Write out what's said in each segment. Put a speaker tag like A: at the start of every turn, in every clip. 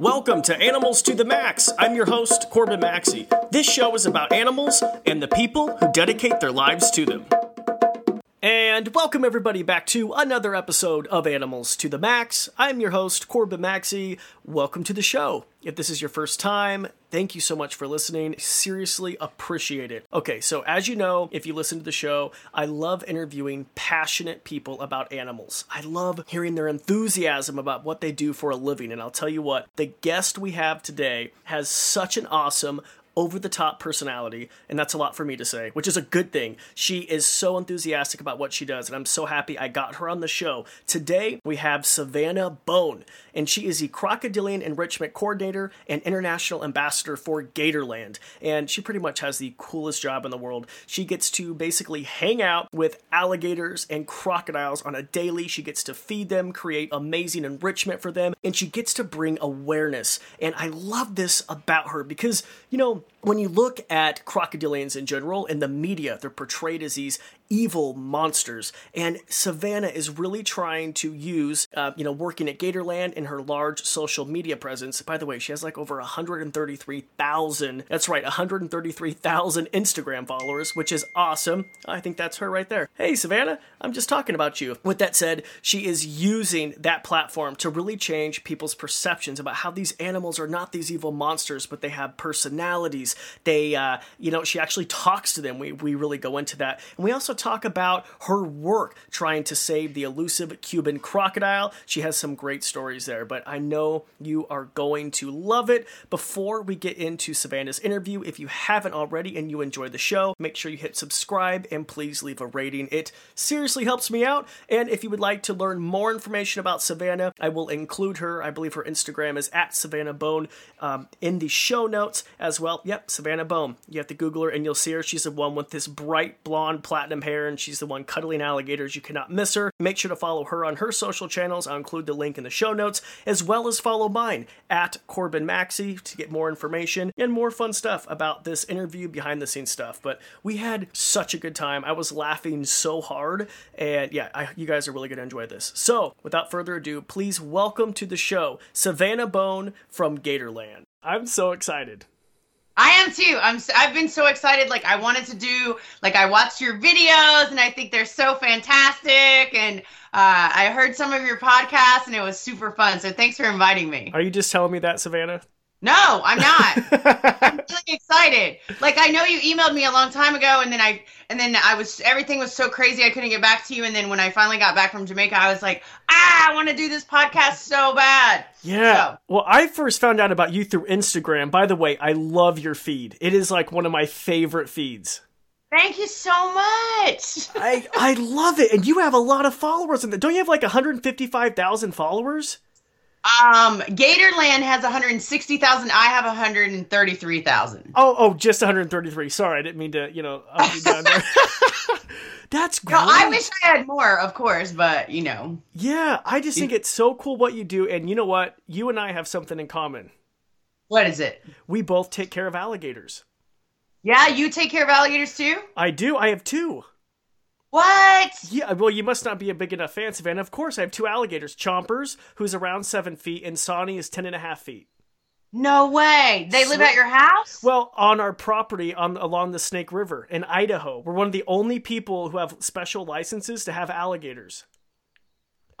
A: Welcome to Animals to the Max. I'm your host, Corbin Maxey. This show is about animals and the people who dedicate their lives to them. And welcome everybody back to another episode of Animals to the Max. I'm your host, Corbin Maxey. Welcome to the show. If this is your first time, thank you so much for listening. Seriously appreciate it. Okay, so as you know, if you listen to the show, I love interviewing passionate people about animals. I love hearing their enthusiasm about what they do for a living. And I'll tell you what, the guest we have today has such an awesome, over the top personality, and that's a lot for me to say, which is a good thing. She is so enthusiastic about what she does, and I'm so happy I got her on the show. Today, we have Savannah Boan, and she is the Crocodilian Enrichment Coordinator and International Ambassador for Gatorland. And she pretty much has the coolest job in the world. She gets to basically hang out with alligators and crocodiles on a daily. She gets to feed them, create amazing enrichment for them, and she gets to bring awareness. And I love this about her because, you know, when you look at crocodilians in general in the media, they're portrayed as these evil monsters. And Savannah is really trying to use, uh, you know, working at Gatorland in her large social media presence. By the way, she has like over 133,000, that's right, 133,000 Instagram followers, which is awesome. I think that's her right there. Hey, Savannah, I'm just talking about you. With that said, she is using that platform to really change people's perceptions about how these animals are not these evil monsters, but they have personalities. They, uh, you know, she actually talks to them. We, we really go into that. And we also talk about her work trying to save the elusive Cuban crocodile. She has some great stories there, but I know you are going to love it. Before we get into Savannah's interview, if you haven't already and you enjoy the show, make sure you hit subscribe and please leave a rating. It seriously helps me out. And if you would like to learn more information about Savannah, I will include her. I believe her Instagram is at Savannah Boan um, in the show notes as well. Yep, Savannah Boan. You have to Google her and you'll see her. She's the one with this bright blonde platinum hair hair, and she's the one cuddling alligators. You cannot miss her. Make sure to follow her on her social channels. I'll include the link in the show notes, as well as follow mine at Corbin Maxey to get more information and more fun stuff about this interview, behind the scenes stuff. But we had such a good time. I was laughing so hard, and yeah, I, you guys are really going to enjoy this. So, without further ado, please welcome to the show Savannah Boan from Gatorland. I'm so excited.
B: I am too. I'm. I've been so excited. Like I wanted to do. Like I watched your videos, and I think they're so fantastic. And uh, I heard some of your podcasts, and it was super fun. So thanks for inviting me.
A: Are you just telling me that, Savannah?
B: No, I'm not. I'm really excited. Like I know you emailed me a long time ago, and then I and then I was everything was so crazy I couldn't get back to you. And then when I finally got back from Jamaica, I was like, ah, I want to do this podcast so bad.
A: Yeah. So. Well, I first found out about you through Instagram. By the way, I love your feed. It is like one of my favorite feeds.
B: Thank you so much.
A: I I love it, and you have a lot of followers in there. Don't you have like 155,000 followers?
B: Um, Gatorland has 160,000. I have 133,000.
A: Oh, oh, just 133. Sorry, I didn't mean to, you know, up you down there. That's great. No,
B: I wish I had more, of course, but you know.
A: Yeah, I just think it's so cool what you do, and you know what? You and I have something in common.
B: What is it?
A: We both take care of alligators.
B: Yeah, you take care of alligators too?
A: I do. I have two.
B: What?
A: Yeah, uh, well, you must not be a big enough fan, Savannah. Of course, I have two alligators. Chompers, who's around seven feet, and Sonny is ten and a half feet.
B: No way. They live at your house?
A: Well, on our property on along the Snake River in Idaho. We're one of the only people who have special licenses to have alligators.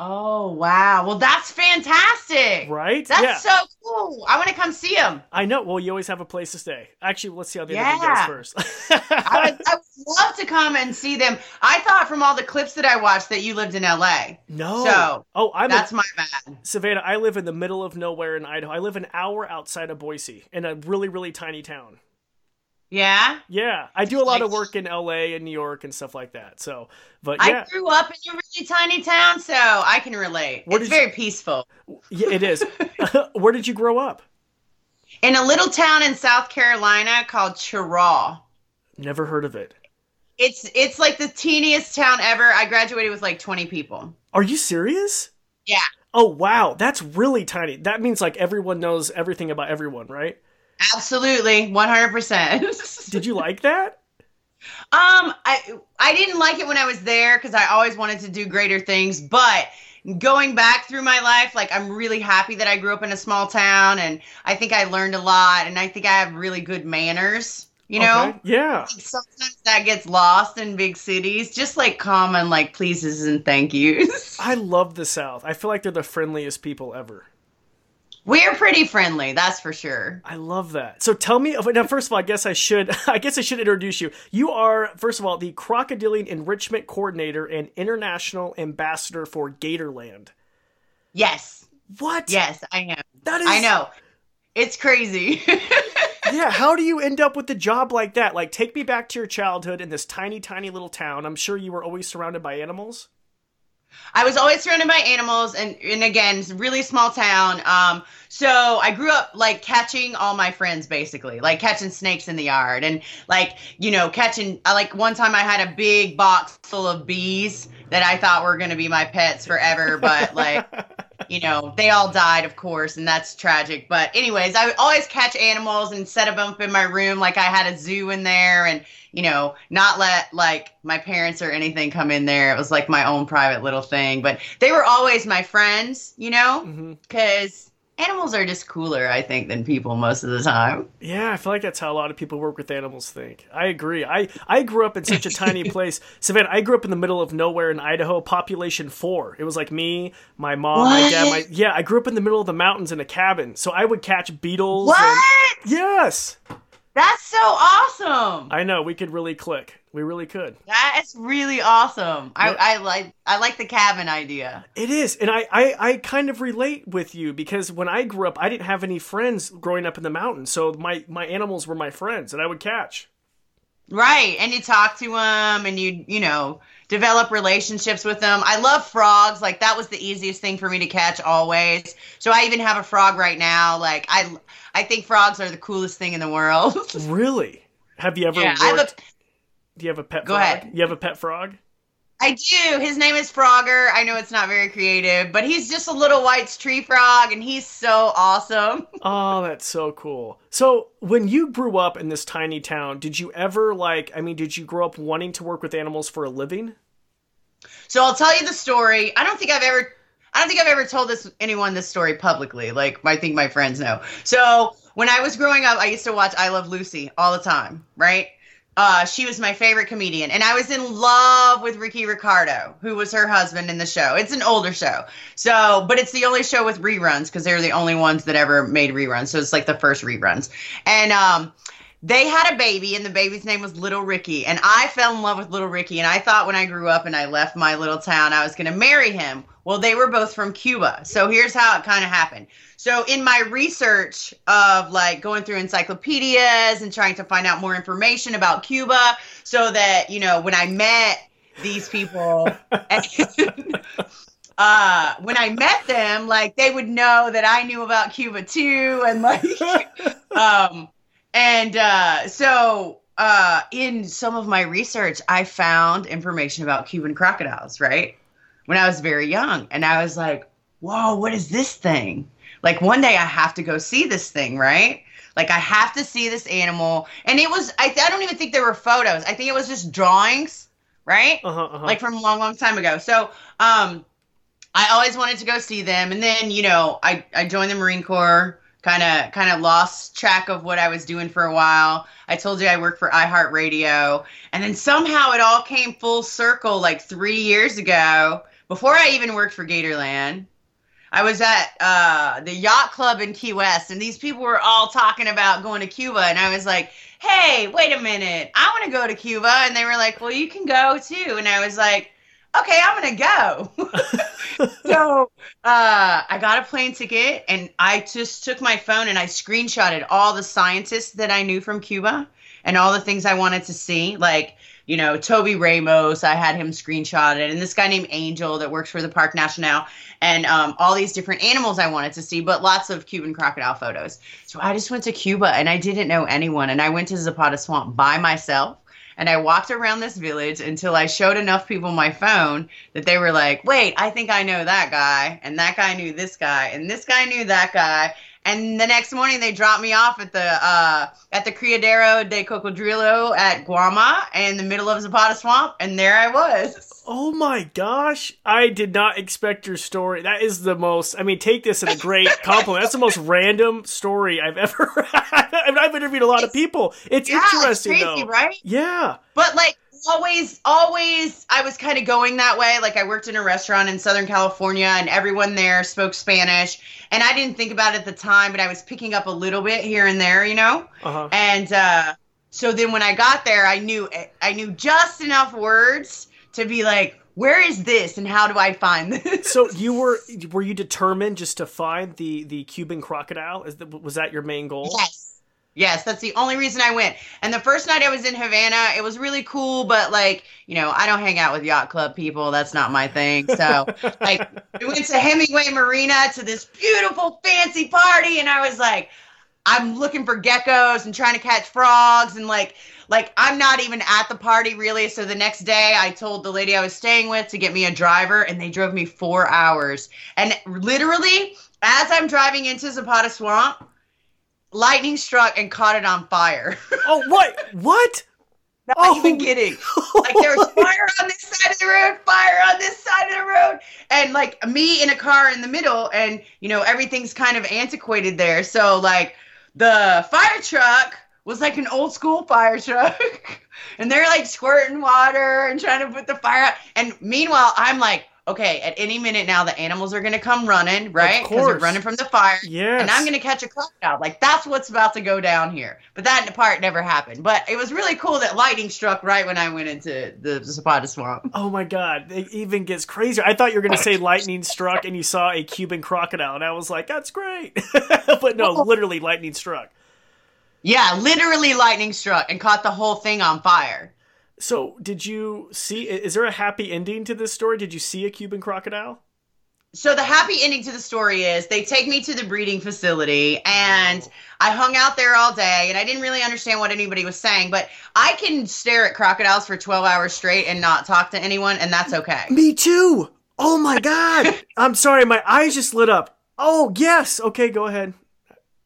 B: Oh wow! Well, that's fantastic,
A: right?
B: That's yeah. so cool. I want to come see them.
A: I know. Well, you always have a place to stay. Actually, let's see how the yeah. other goes first.
B: I, would, I would love to come and see them. I thought from all the clips that I watched that you lived in L.A.
A: No.
B: So,
A: oh, I'm
B: that's my bad.
A: Savannah, I live in the middle of nowhere in Idaho. I live an hour outside of Boise in a really, really tiny town.
B: Yeah.
A: Yeah, I do a lot of work in LA and New York and stuff like that. So, but yeah.
B: I grew up in a really tiny town, so I can relate. Where it's very you... peaceful.
A: Yeah, it is. Where did you grow up?
B: In a little town in South Carolina called Cheraw.
A: Never heard of it.
B: It's it's like the teeniest town ever. I graduated with like 20 people.
A: Are you serious?
B: Yeah.
A: Oh wow, that's really tiny. That means like everyone knows everything about everyone, right?
B: Absolutely, one hundred percent.
A: Did you like that?
B: Um, I I didn't like it when I was there because I always wanted to do greater things, but going back through my life, like I'm really happy that I grew up in a small town and I think I learned a lot and I think I have really good manners. You know?
A: Okay. Yeah.
B: Sometimes that gets lost in big cities, just like common like pleases and thank yous.
A: I love the South. I feel like they're the friendliest people ever.
B: We're pretty friendly, that's for sure.
A: I love that. So tell me oh, now. First of all, I guess I should. I guess I should introduce you. You are first of all the crocodilian enrichment coordinator and international ambassador for Gatorland.
B: Yes.
A: What?
B: Yes, I am.
A: That is.
B: I know. It's crazy.
A: yeah. How do you end up with a job like that? Like, take me back to your childhood in this tiny, tiny little town. I'm sure you were always surrounded by animals.
B: I was always surrounded by animals, and and again, really small town. Um, so I grew up like catching all my friends, basically, like catching snakes in the yard, and like you know catching. I like one time I had a big box full of bees that I thought were gonna be my pets forever, but like. you know, they all died, of course, and that's tragic. But anyways, I would always catch animals and set them up in my room like I had a zoo in there, and you know, not let like my parents or anything come in there. It was like my own private little thing. But they were always my friends, you know, because mm-hmm. Animals are just cooler, I think, than people most of the time.
A: Yeah, I feel like that's how a lot of people work with animals think. I agree. I, I grew up in such a tiny place. Savannah, I grew up in the middle of nowhere in Idaho, population four. It was like me, my mom, what? my dad, my yeah, I grew up in the middle of the mountains in a cabin. So I would catch beetles.
B: What?
A: And, yes.
B: That's so awesome.
A: I know we could really click. We really could.
B: That's really awesome. I, I like I like the cabin idea.
A: It is, and I, I I kind of relate with you because when I grew up, I didn't have any friends growing up in the mountains, so my my animals were my friends, and I would catch.
B: Right, and you talk to them, and you you know develop relationships with them. I love frogs. Like that was the easiest thing for me to catch always. So I even have a frog right now. Like I I think frogs are the coolest thing in the world.
A: really? Have you ever? Yeah, a, do you have a pet?
B: Go
A: frog?
B: ahead.
A: You have a pet frog?
B: I do. His name is Frogger. I know it's not very creative, but he's just a little white tree frog, and he's so awesome.
A: oh, that's so cool. So, when you grew up in this tiny town, did you ever like? I mean, did you grow up wanting to work with animals for a living?
B: So I'll tell you the story. I don't think I've ever I don't think I've ever told this anyone this story publicly. Like I think my friends know. So when I was growing up, I used to watch I Love Lucy all the time, right? Uh, she was my favorite comedian, and I was in love with Ricky Ricardo, who was her husband in the show. It's an older show, so but it's the only show with reruns because they're the only ones that ever made reruns. So it's like the first reruns, and um, they had a baby and the baby's name was little ricky and i fell in love with little ricky and i thought when i grew up and i left my little town i was going to marry him. Well they were both from cuba. So here's how it kind of happened. So in my research of like going through encyclopedias and trying to find out more information about cuba so that you know when i met these people uh, when I met them, like they would know that I knew about Cuba too, and like, um, and uh, so uh, in some of my research, I found information about Cuban crocodiles, right? When I was very young. And I was like, whoa, what is this thing? Like one day I have to go see this thing, right? Like I have to see this animal. And it was, I, I don't even think there were photos. I think it was just drawings, right?
A: Uh-huh, uh-huh.
B: Like from a long, long time ago. So, um, I always wanted to go see them. And then, you know, I, I joined the Marine Corps kind of kind of lost track of what I was doing for a while. I told you I worked for iHeartRadio, and then somehow it all came full circle like three years ago. Before I even worked for Gatorland, I was at uh, the yacht club in Key West, and these people were all talking about going to Cuba, and I was like, "Hey, wait a minute, I want to go to Cuba," and they were like, "Well, you can go too," and I was like okay, I'm gonna go. so uh, I got a plane ticket and I just took my phone and I screenshotted all the scientists that I knew from Cuba and all the things I wanted to see. Like, you know, Toby Ramos, I had him screenshotted, and this guy named Angel that works for the Parc National, and um, all these different animals I wanted to see, but lots of Cuban crocodile photos. So I just went to Cuba and I didn't know anyone, and I went to Zapata Swamp by myself and I walked around this village until I showed enough people my phone that they were like, wait, I think I know that guy. And that guy knew this guy. And this guy knew that guy. And the next morning they dropped me off at the uh, at the Criadero de Cocodrilo at Guama in the middle of Zapata Swamp, and there I was.
A: Oh my gosh. I did not expect your story. That is the most, I mean, take this as a great compliment. That's the most random story I've ever I I've interviewed a lot of people. It's
B: Yeah,
A: interesting
B: it's crazy,
A: though.
B: right?
A: Yeah.
B: But like always, always, I was kind of going that way. Like I worked in a restaurant in Southern California, and everyone there spoke Spanish, and I didn't think about it at the time, but I was picking up a little bit here and there, you know.
A: Uh-huh.
B: And uh, so then when I got there, I knew I knew just enough words to be like, "Where is this, and how do I find this?"
A: So you were were you determined just to find the the Cuban crocodile? Is that, was that your main goal?
B: Yes. Yes, that's the only reason I went. And the first night I was in Havana, it was really cool, but like, you know, I don't hang out with yacht club people. That's not my thing. So, like, we went to Hemingway Marina to this beautiful fancy party, and I was like, I'm looking for geckos and trying to catch frogs and like like I'm not even at the party really. So the next day I told the lady I was staying with to get me a driver and they drove me 4 hours. And literally as I'm driving into Zapata Swamp, lightning struck and caught it on fire.
A: Oh, what? What?
B: Not
A: Oh.
B: even kidding. Like there was fire on this side of the road, fire on this side of the road, and like me in a car in the middle, and you know everything's kind of antiquated there. So like the fire truck was like an old school fire truck, and they're like squirting water and trying to put the fire out. And meanwhile, I'm like, okay, at any minute now the animals are gonna come running, right? Because they're running from the fire.
A: Yes.
B: And I'm gonna catch a crocodile. Like that's what's about to go down here. But that part never happened. But it was really cool that lightning struck right when I went into the Zapata Swamp.
A: Oh my god, it even gets crazier. I thought you were going to say lightning struck and you saw a Cuban crocodile, and I was like, that's great. but no, literally, lightning struck.
B: Yeah, literally lightning struck and caught the whole thing on fire.
A: So, did you see? Is there a happy ending to this story? Did you see a Cuban crocodile?
B: So the happy ending to the story is they take me to the breeding facility and oh. I hung out there all day and I didn't really understand what anybody was saying, but I can stare at crocodiles for 12 hours straight and not talk to anyone and that's okay.
A: Me too. Oh my god. I'm sorry, my eyes just lit up. Oh yes. Okay, go ahead.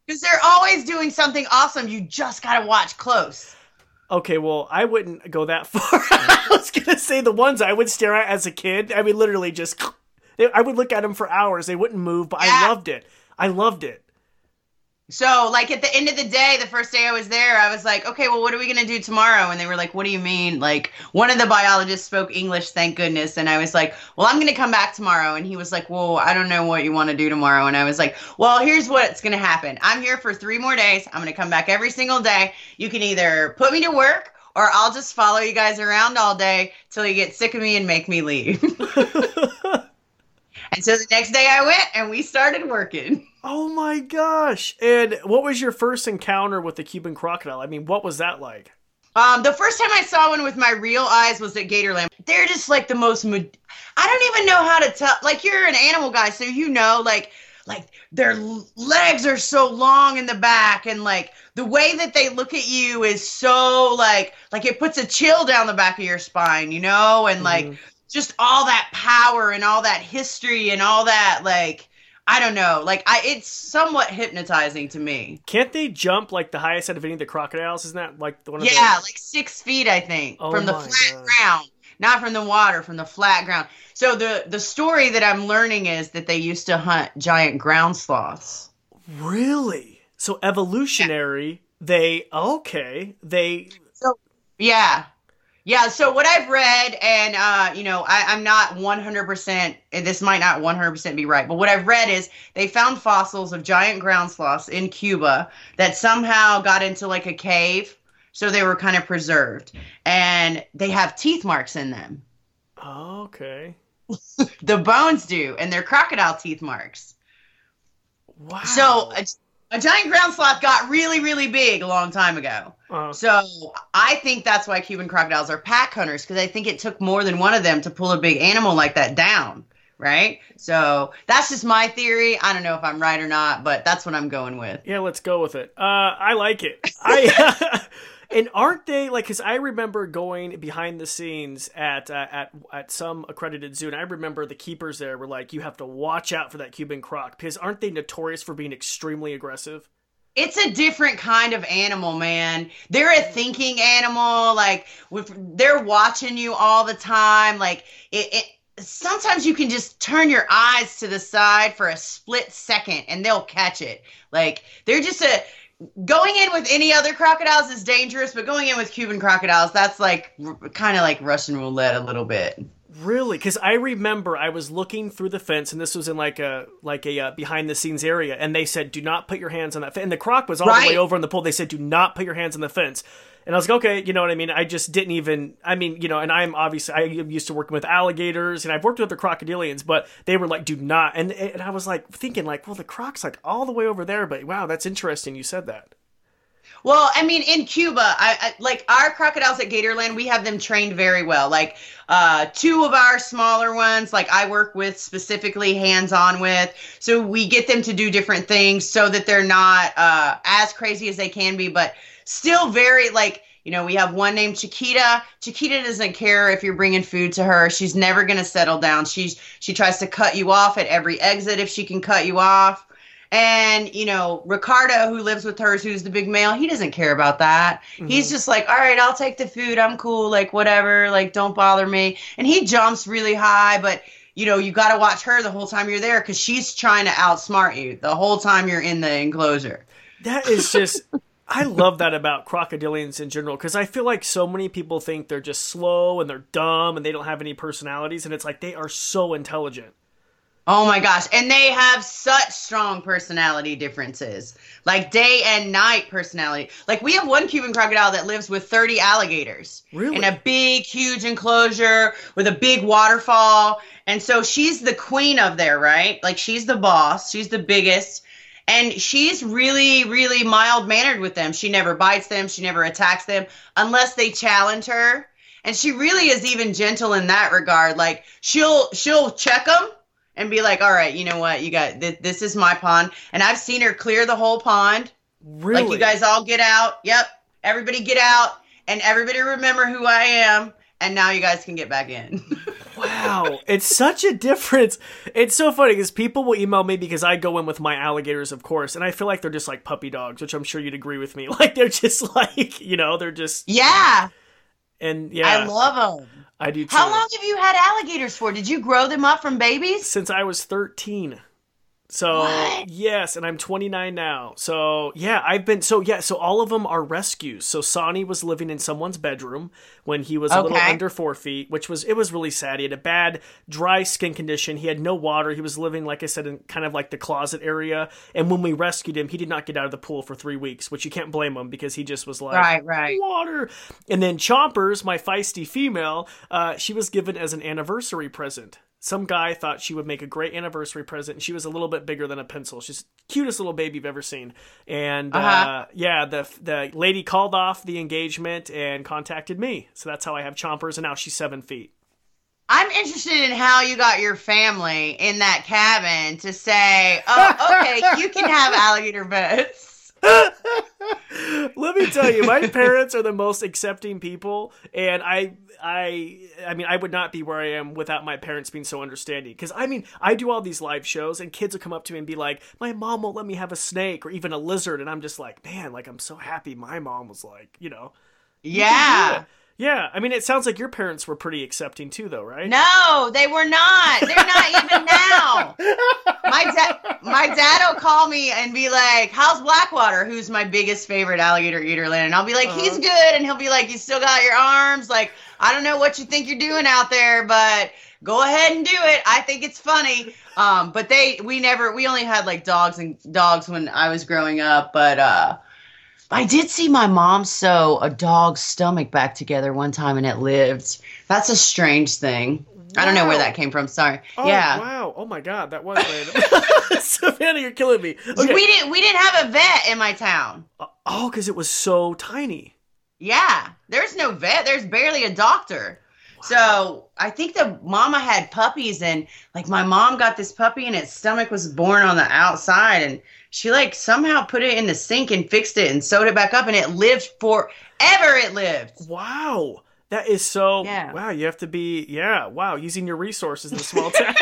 B: Because they're always doing something awesome. You just got to watch close.
A: Okay, well, I wouldn't go that far. I was gonna say the ones I would stare at as a kid. I mean, literally just. I would look at them for hours. They wouldn't move, but I loved it. I loved it.
B: So, like at the end of the day, the first day I was there, I was like, okay, well, what are we going to do tomorrow? And they were like, what do you mean? Like, one of the biologists spoke English, thank goodness. And I was like, well, I'm going to come back tomorrow. And he was like, well, I don't know what you want to do tomorrow. And I was like, well, here's what's going to happen I'm here for three more days. I'm going to come back every single day. You can either put me to work or I'll just follow you guys around all day till you get sick of me and make me leave. and so the next day I went and we started working.
A: Oh my gosh! And what was your first encounter with the Cuban crocodile? I mean, what was that like?
B: Um, the first time I saw one with my real eyes was at Gatorland. They're just like the most. I don't even know how to tell. Like you're an animal guy, so you know, like, like their legs are so long in the back, and like the way that they look at you is so like, like it puts a chill down the back of your spine, you know, and like
A: Mhm.
B: just all that power and all that history and all that like. I don't know. Like I, it's somewhat hypnotizing to me.
A: Can't they jump like the highest out of any of the crocodiles? Isn't that like the one of
B: Yeah,
A: the?
B: like six feet, I think,
A: Oh
B: from the flat
A: God.
B: ground, not from the water, from the flat ground. So the the story that I'm learning is that they used to hunt giant ground sloths.
A: Really? So evolutionary? They okay? They so,
B: Yeah, yeah. So what I've read, and uh, you know, I, I'm not 100. percent and This might not 100 percent be right, but what I've read is they found fossils of giant ground sloths in Cuba that somehow got into like a cave, so they were kind of preserved, and they have teeth marks in them.
A: okay.
B: The bones do, and they're crocodile teeth marks.
A: Wow.
B: So a, giant ground sloth got really, really big a long time ago.
A: Uh,
B: So I think that's why Cuban crocodiles are pack hunters because I think it took more than one of them to pull a big animal like that down. right? So that's just my theory. I don't know if I'm right or not, but that's what I'm going with.
A: Yeah, let's go with it. Uh, I like it. I and aren't they like? Because I remember going behind the scenes at uh, at at some accredited zoo, and I remember the keepers there were like, "You have to watch out for that Cuban croc," because aren't they notorious for being extremely aggressive?
B: it's a different kind of animal, man. They're a thinking animal. Like they're watching you all the time. Like it, it, sometimes you can just turn your eyes to the side for a split second and they'll catch it. Like they're just a going in with any other crocodiles is dangerous, but going in with Cuban crocodiles, that's like kind of like Russian roulette a little bit.
A: Really? Because I remember I was looking through the fence, and this was in like a like a uh, behind the scenes area, and they said, "Do not put your hands on that." fence. And the croc was all right. the way over in the pool. They said, "Do not put your hands on the fence." And I was like, okay, you know what I mean? I just didn't even, I mean, you know, and I'm obviously, I am used to working with alligators and I've worked with the crocodilians, but they were like, do not. And, and I was like thinking, like, well, the croc's like all the way over there, but wow, that's interesting you said that.
B: Well, I mean, in Cuba, I, I, like our crocodiles at Gatorland, we have them trained very well. Like uh, two of our smaller ones, like I work with specifically hands on with, so we get them to do different things so that they're not uh, as crazy as they can be, but still very like. You know, we have one named Chiquita. Chiquita doesn't care if you're bringing food to her. She's never going to settle down. She's she tries to cut you off at every exit if she can cut you off. And, you know, Ricardo, who lives with hers, who's the big male, he doesn't care about that. Mm-hmm. He's just like, all right, I'll take the food. I'm cool. Like, whatever. Like, don't bother me. And he jumps really high, but, you know, you got to watch her the whole time you're there because she's trying to outsmart you the whole time you're in the enclosure.
A: That is just. I love that about crocodilians in general because I feel like so many people think they're just slow and they're dumb and they don't have any personalities, and it's like they are so intelligent.
B: Oh my gosh. And they have such strong personality differences, like day and night personality. Like we have one Cuban crocodile that lives with 30 alligators
A: really?
B: in a big, huge enclosure with a big waterfall. And so she's the queen of there, right? Like she's the boss, she's the biggest. And she's really, really mild mannered with them. She never bites them, she never attacks them unless they challenge her. And she really is even gentle in that regard. Like she'll she'll check them and be like, all right, you know what? You got th- this is my pond. And I've seen her clear the whole pond.
A: Really?
B: Like, you guys all get out. Yep. Everybody get out. And everybody remember who I am. And now you guys can get back in.
A: wow. It's such a difference. It's so funny because people will email me because I go in with my alligators, of course. And I feel like they're just like puppy dogs, which I'm sure you'd agree with me. Like, they're just like, you know, they're just.
B: Yeah.
A: And yeah.
B: I love them.
A: I do too.
B: How long have you had alligators for? Did you grow them up from babies?
A: Since I was 13. So
B: what?
A: yes, and I'm 29 now. So yeah, I've been so yeah. So all of them are rescues. So Sonny was living in someone's bedroom when he was a little under four feet, which was it was really sad. He had a bad dry skin condition. He had no water. He was living, like I said, in kind of like the closet area. And when we rescued him, he did not get out of the pool for three weeks, which you can't blame him because he just was like
B: right, right,
A: water. And then Chompers, my feisty female, uh, she was given as an anniversary present some guy thought she would make a great anniversary present. And she was a little bit bigger than a pencil. She's cutest little baby you've ever seen. And
B: uh-huh.
A: uh, yeah, the the lady called off the engagement and contacted me. So that's how I have chompers, and now she's seven feet.
B: I'm interested in how you got your family in that cabin to say, "Oh, okay, you can have alligator beds."
A: Let me tell you, my parents are the most accepting people, and I, I, I mean, I would not be where I am without my parents being so understanding. Because I mean, I do all these live shows, and kids will come up to me and be like, "My mom won't let me have a snake or even a lizard," and I'm just like, "Man, like I'm so happy my mom was like, you know,
B: yeah."
A: Yeah, I mean, it sounds like your parents were pretty accepting too, though, right?
B: No, they were not. They're not even now. My dad, my dad will call me and be like, "How's Blackwater?" Who's my biggest favorite alligator Gatorland? And I'll be like,
A: Uh-huh.
B: "He's good," and he'll be like, "You still got your arms?" Like, I don't know what you think you're doing out there, but go ahead and do it. I think it's funny. Um, but they, we never, we only had like dogs and dogs when I was growing up, but uh. I did see my mom sew a dog's stomach back together one time and it lived. That's a strange thing. I don't know where that came from. Sorry.
A: Oh,
B: yeah.
A: Wow. Oh my God, that was random. Savannah, you're killing me. Okay.
B: We didn't we didn't have a vet in my town.
A: Uh, oh, because it was so tiny.
B: Yeah. There's no vet. There's barely a doctor. So I think the mama had puppies, and like my mom got this puppy, and its stomach was born on the outside, and she like somehow put it in the sink and fixed it and sewed it back up, and it lived forever. It lived.
A: Wow. That is so
B: Yeah.
A: wow, you have to be yeah, wow, using your resources in a small town.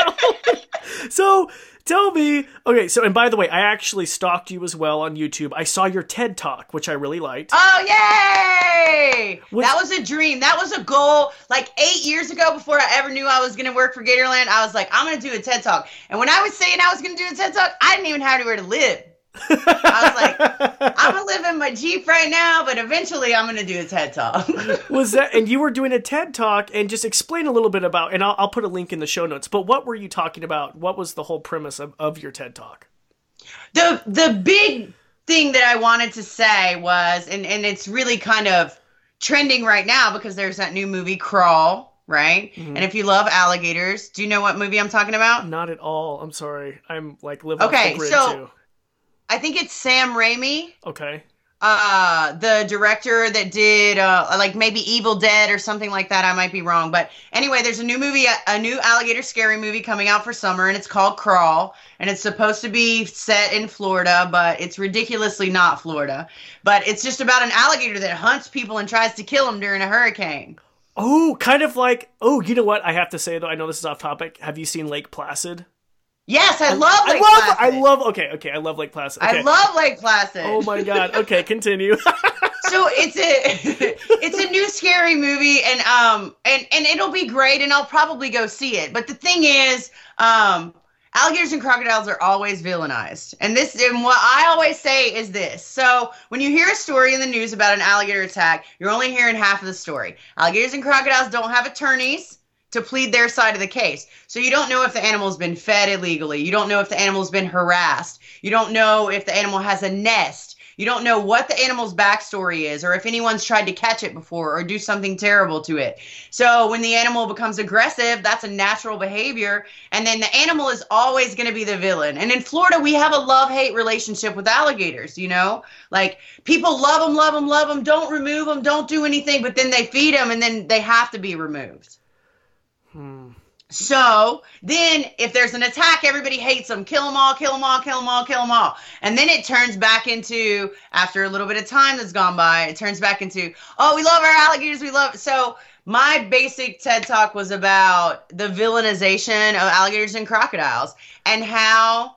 A: so tell me okay, so and by the way, I actually stalked you as well on YouTube. I saw your TED talk, which I really liked.
B: Oh yay!
A: Was-
B: that was a dream. That was a goal. Like eight years ago, before I ever knew I was gonna work for Gatorland, I was like, I'm gonna do a TED talk. And when I was saying I was gonna do a TED talk, I didn't even have anywhere to live. I was like, I'm gonna live in my Jeep right now, but eventually I'm gonna do a TED talk.
A: was that and you were doing a TED talk and just explain a little bit about and I'll, I'll put a link in the show notes. But what were you talking about? What was the whole premise of, of your TED talk?
B: the the big thing that I wanted to say was, and and it's really kind of trending right now because there's that new movie Crawl, right?
A: Mhm.
B: And if you love alligators, do you know what movie I'm talking about?
A: Not at all. I'm sorry. I'm like living
B: Okay,
A: the grid
B: so-
A: too.
B: I think it's Sam Raimi,
A: Okay.
B: uh, the director that did uh, like maybe Evil Dead or something like that. I might be wrong, but anyway, there's a new movie, a, a new alligator scary movie coming out for summer, and it's called Crawl, and it's supposed to be set in Florida, but it's ridiculously not Florida. But it's just about an alligator that hunts people and tries to kill them during a hurricane.
A: Oh, kind of like oh, you know what? I have to say though, I know this is off topic. Have you seen Lake Placid?
B: Yes, I love
A: I love
B: Placid.
A: I love okay, okay, I love Lake Placid. Okay.
B: I love Lake Placid.
A: Oh my god. Okay, continue.
B: so it's a it's a new scary movie and um and and it'll be great and I'll probably go see it. But the thing is, um alligators and crocodiles are always villainized. And this and what I always say is this. So when you hear a story in the news about an alligator attack, you're only hearing half of the story. Alligators and crocodiles don't have attorneys to plead their side of the case. So you don't know if the animal's been fed illegally. You don't know if the animal's been harassed. You don't know if the animal has a nest. You don't know what the animal's backstory is or if anyone's tried to catch it before or do something terrible to it. So when the animal becomes aggressive, that's a natural behavior. And then the animal is always going to be the villain. And in Florida, we have a love hate relationship with alligators, you know? Like people love them, love them, love them, don't remove them, don't do anything, but then they feed them and then they have to be removed.
A: Hmm.
B: So then, if there's an attack, everybody hates them. Kill them all, kill them all, kill them all, kill them all. And then it turns back into, after a little bit of time that's gone by, it turns back into, oh, we love our alligators, we love. So my basic TED talk was about the villainization of alligators and crocodiles and how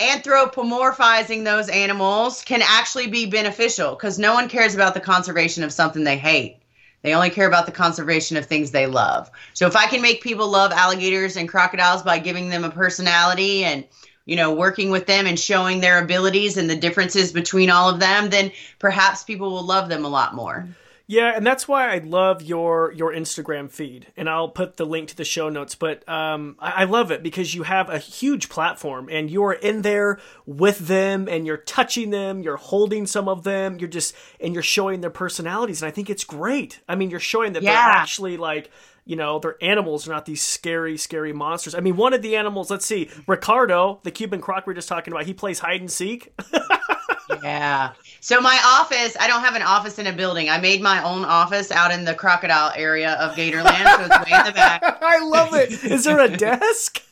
B: anthropomorphizing those animals can actually be beneficial because no one cares about the conservation of something they hate. They only care about the conservation of things they love. So if I can make people love alligators and crocodiles by giving them a personality and you know working with them and showing their abilities and the differences between all of them, then perhaps people will love them a lot more.
A: Yeah, and that's why I love your your Instagram feed, and I'll put the link to the show notes. But um, I, I love it because you have a huge platform, and you're in there with them, and you're touching them, you're holding some of them, you're just and you're showing their personalities, and I think it's great. I mean, you're showing that
B: Yeah.
A: they're actually like. You know, they're animals, they're not these scary, scary monsters. I mean, one of the animals, let's see, Ricardo, the Cuban croc We're just talking about, he plays hide and seek.
B: Yeah. So my office, I don't have an office in a building. I made my own office out in the crocodile area of Gatorland, so it's way in the back.
A: I love it. Is there a desk?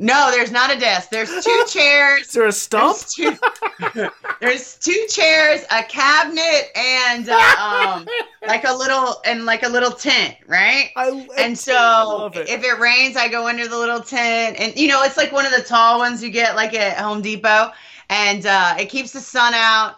B: No, there's not a desk. There's two chairs.
A: Is there a stump?
B: There's two, there's two chairs, a cabinet, and uh, um, like a little and like a little tent, right?
A: I,
B: And so
A: it.
B: if it rains, I go under the little tent, and you know it's like one of the tall ones you get like at Home Depot, and uh, it keeps the sun out.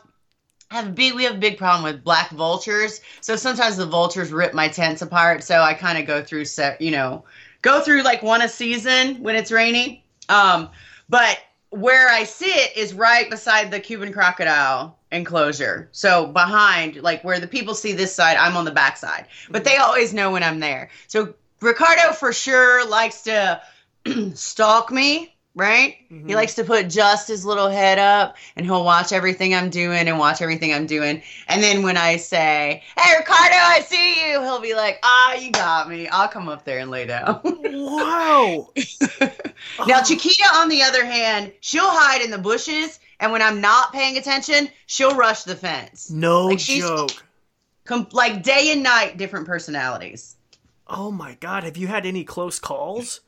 B: I have big we have a big problem with black vultures, so sometimes the vultures rip my tents apart. So I kind of go through set, you know, go through like one a season when it's raining. Um, but where I sit is right beside the Cuban crocodile enclosure. So behind, like where the people see this side, I'm on the back side. But they always know when I'm there. So Ricardo for sure likes to stalk me, right? He
A: Mhm.
B: likes to put just his little head up and he'll watch everything I'm doing and watch everything I'm doing. And then when I say, Hey Ricardo, I see you, he'll be like, Ah, you got me. I'll come up there and lay down.
A: Wow.
B: Now,
A: Oh,
B: Chiquita, on the other hand, she'll hide in the bushes, and when I'm not paying attention, she'll rush the fence.
A: no
B: like
A: joke.
B: Com- like day and night, different personalities.
A: Oh my god, have you had any close calls?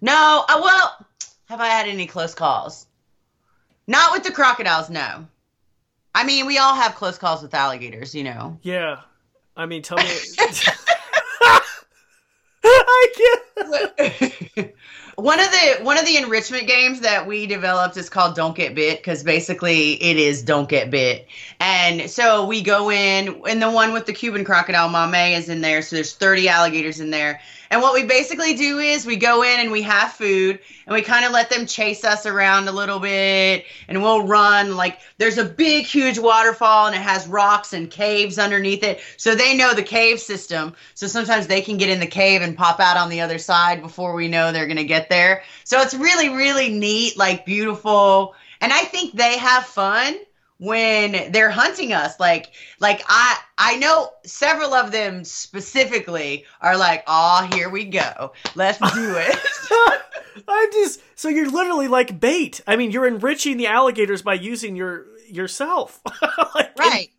B: No, uh, well, have I had any close calls? Not with the crocodiles, no. I mean, we all have close calls with alligators, you know.
A: Yeah. I mean, tell me. I
B: can't. one of the one of the enrichment games that we developed is called Don't Get Bit because basically it is Don't Get Bit, and so we go in, and the one with the Cuban crocodile Mame is in there, so there's 30 alligators in there, and what we basically do is we go in and we have food and we kind of let them chase us around a little bit and we'll run. Like there's a big, huge waterfall and it has rocks and caves underneath it. So they know the cave system. So sometimes they can get in the cave and pop out on the other side before we know they're going to get there. So it's really, really neat, like beautiful. And I think they have fun when they're hunting us. Like like i i know several of them specifically are like oh here we go. Let's do it.
A: I'm just so you're literally like bait. I mean you're enriching the alligators by using your yourself.
B: Like, right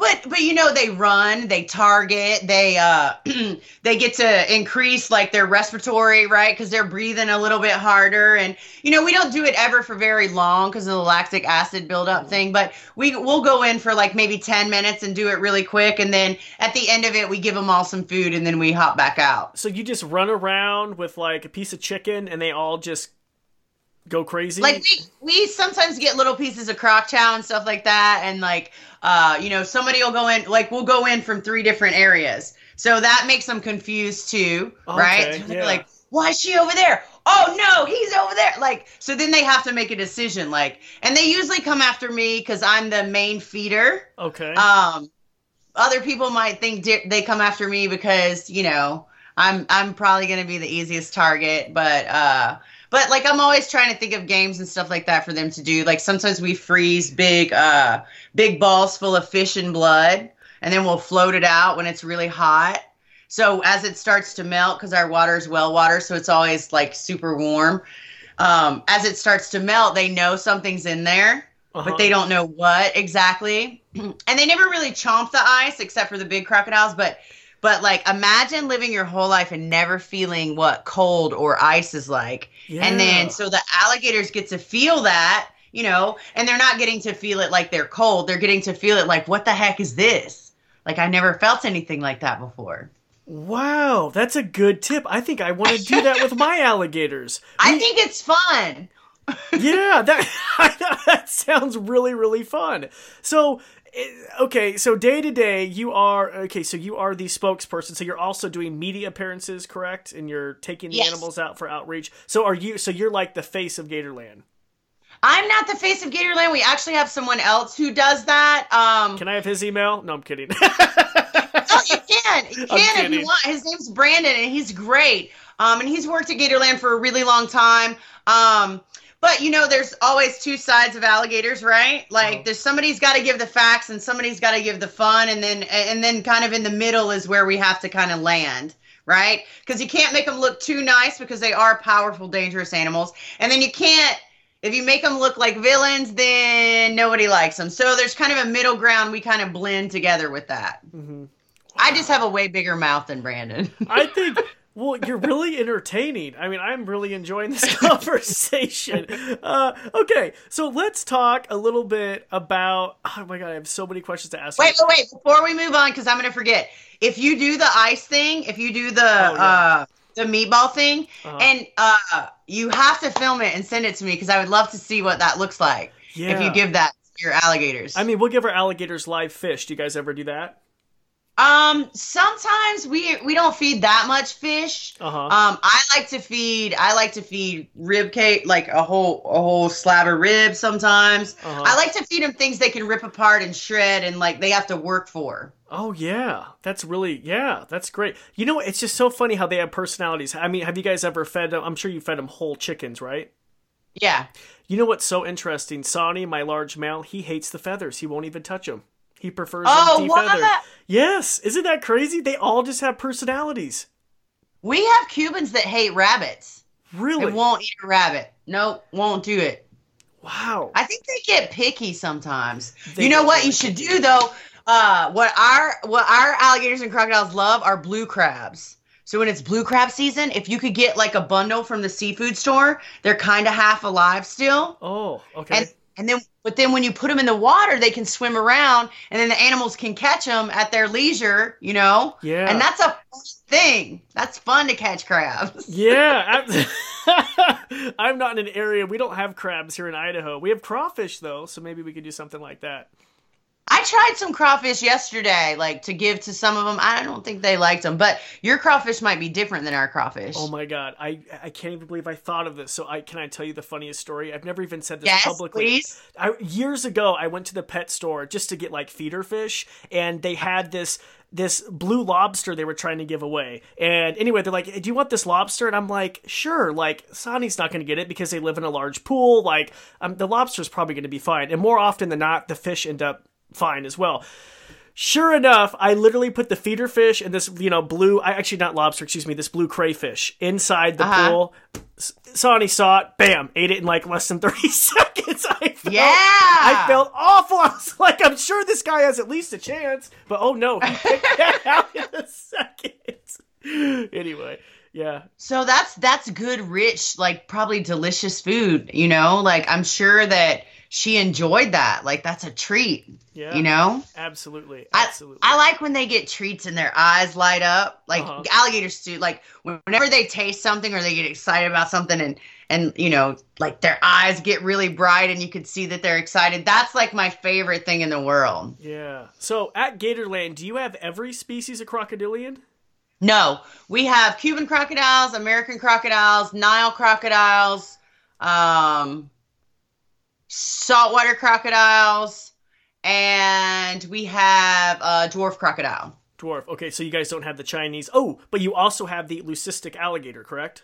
B: but but you know they run they target they uh they get to increase like their respiratory right? Because they're breathing a little bit harder. And you know we don't do it ever for very long because of the lactic acid buildup thing. But we we'll go in for like maybe 10 minutes and do it really quick. And then at the end of it we give them all some food and then we hop back out.
A: So you just run around with like a piece of chicken and they all just go crazy
B: like we we sometimes get little pieces of croc chow and stuff like that and like uh, you know, somebody will go in, like we'll go in from three different areas. So that makes them confused too, okay, right? Yeah. Like, why is she over there? Oh no, he's over there. Like, so then they have to make a decision. Like, and they usually come after me because I'm the main feeder.
A: Okay.
B: Um, other people might think di- they come after me because you know I'm I'm probably gonna be the easiest target, but uh, but like I'm always trying to think of games and stuff like that for them to do. Like sometimes we freeze big uh big balls full of fish and blood and then we'll float it out when it's really hot. So as it starts to melt cuz our water is well water so it's always like super warm. Um, as it starts to melt, they know something's in there, uh-huh. but they don't know what exactly. and they never really chomp the ice except for the big crocodiles, but but like imagine living your whole life and never feeling what cold or ice is like. Yeah. And then so the alligators get to feel that, you know, and they're not getting to feel it like they're cold. They're getting to feel it like what the heck is this? Like I never felt anything like that before.
A: Wow, that's a good tip. I think I want to do that with my alligators.
B: I think it's fun.
A: Yeah, that that sounds really really fun. So okay, so day to day, you are okay. So you are the spokesperson. So you're also doing media appearances, correct? And you're taking the yes. animals out for outreach. So are you? So you're like the face of Gatorland.
B: I'm not the face of Gatorland. We actually have someone else who does that. Um,
A: can I have his email? No, I'm kidding.
B: oh, you can. You can if you want. His name's Brandon, and he's great. Um, and he's worked at Gatorland for a really long time. Um, but you know, there's always two sides of alligators, right? Like oh. there's somebody's got to give the facts and somebody's got to give the fun, and then and then kind of in the middle is where we have to kind of land right? Because you can't make them look too nice because they are powerful, dangerous animals. And then you can't, if you make them look like villains, then nobody likes them. So there's kind of a middle ground. We kind of blend together with that. Mm-hmm. Wow. I just have a way bigger mouth than Brandon.
A: I think well, you're really entertaining. I mean, I'm really enjoying this conversation. Uh, okay, so let's talk a little bit about. Oh my god, I have so many questions to ask.
B: Wait, wait, wait! Before we move on, because I'm going to forget. If you do the ice thing, if you do the oh, yeah. uh, the meatball thing, uh-huh. and uh, you have to film it and send it to me because I would love to see what that looks like. Yeah. If you give that to your alligators.
A: I mean, we'll give our alligators live fish. Do you guys ever do that?
B: Um, sometimes we we don't feed that much fish. Uh-huh. Um, I like to feed I like to feed rib cake like a whole a whole slab of ribs sometimes. Uh-huh. I like to feed them things they can rip apart and shred and like they have to work for.
A: Oh yeah, that's really yeah, that's great. You know, it's just so funny how they have personalities. I mean, have you guys ever fed them? I'm sure you fed them whole chickens, right?
B: Yeah.
A: You know what's so interesting? Sonny, my large male, he hates the feathers. He won't even touch them. He prefers oh, defeathered. What? Yes, isn't that crazy? They all just have personalities.
B: We have Cubans that hate rabbits.
A: Really?
B: They won't eat a rabbit. Nope, won't do it.
A: Wow.
B: I think they get picky sometimes. They you know what you should do though? Uh, what our what our alligators and crocodiles love are blue crabs. So when it's blue crab season, if you could get like a bundle from the seafood store, they're kind of half alive still.
A: Oh, okay.
B: And and then but then when you put them in the water, they can swim around and then the animals can catch them at their leisure, you know?
A: Yeah.
B: And that's a thing. That's fun to catch crabs.
A: yeah. I'm, I'm not in an area. We don't have crabs here in Idaho. We have crawfish though, so maybe we could do something like that.
B: I tried some crawfish yesterday, like to give to some of them. I don't think they liked them, but your crawfish might be different than our crawfish.
A: Oh my god, I I can't even believe I thought of this. So I can I tell you the funniest story? I've never even said this
B: yes,
A: publicly.
B: Please.
A: I, years ago, I went to the pet store just to get like feeder fish, and they had this this blue lobster they were trying to give away. And anyway, they're like, "Do you want this lobster?" And I'm like, "Sure." Like Sonny's not going to get it because they live in a large pool. Like um, the lobster's probably going to be fine. And more often than not, the fish end up fine as well. Sure enough, I literally put the feeder fish and this, you know, blue, I actually not lobster, excuse me, this blue crayfish inside the
B: Uh-huh.
A: pool. Sonny saw it, bam, ate it in like less than 30 seconds. I felt,
B: Yeah.
A: I felt awful. I was like, I'm sure this guy has at least a chance. But oh no, he picked that out in a second. anyway, yeah.
B: So that's that's good, rich, like probably delicious food. You know, like I'm sure that she enjoyed that. Like that's a treat.
A: Yeah.
B: You know.
A: Absolutely.
B: I,
A: Absolutely.
B: I like when they get treats and their eyes light up. Like
A: Uh-huh.
B: alligators do. Like whenever they taste something or they get excited about something and and you know, like their eyes get really bright and you can see that they're excited. That's like my favorite thing in the world.
A: yeah. So at Gatorland, do you have every species of crocodilian?
B: No, we have Cuban crocodiles, American crocodiles, Nile crocodiles, um, saltwater crocodiles, and we have a dwarf crocodile.
A: Dwarf. Okay, so you guys don't have the Chinese. Oh, but you also have the leucistic alligator, correct?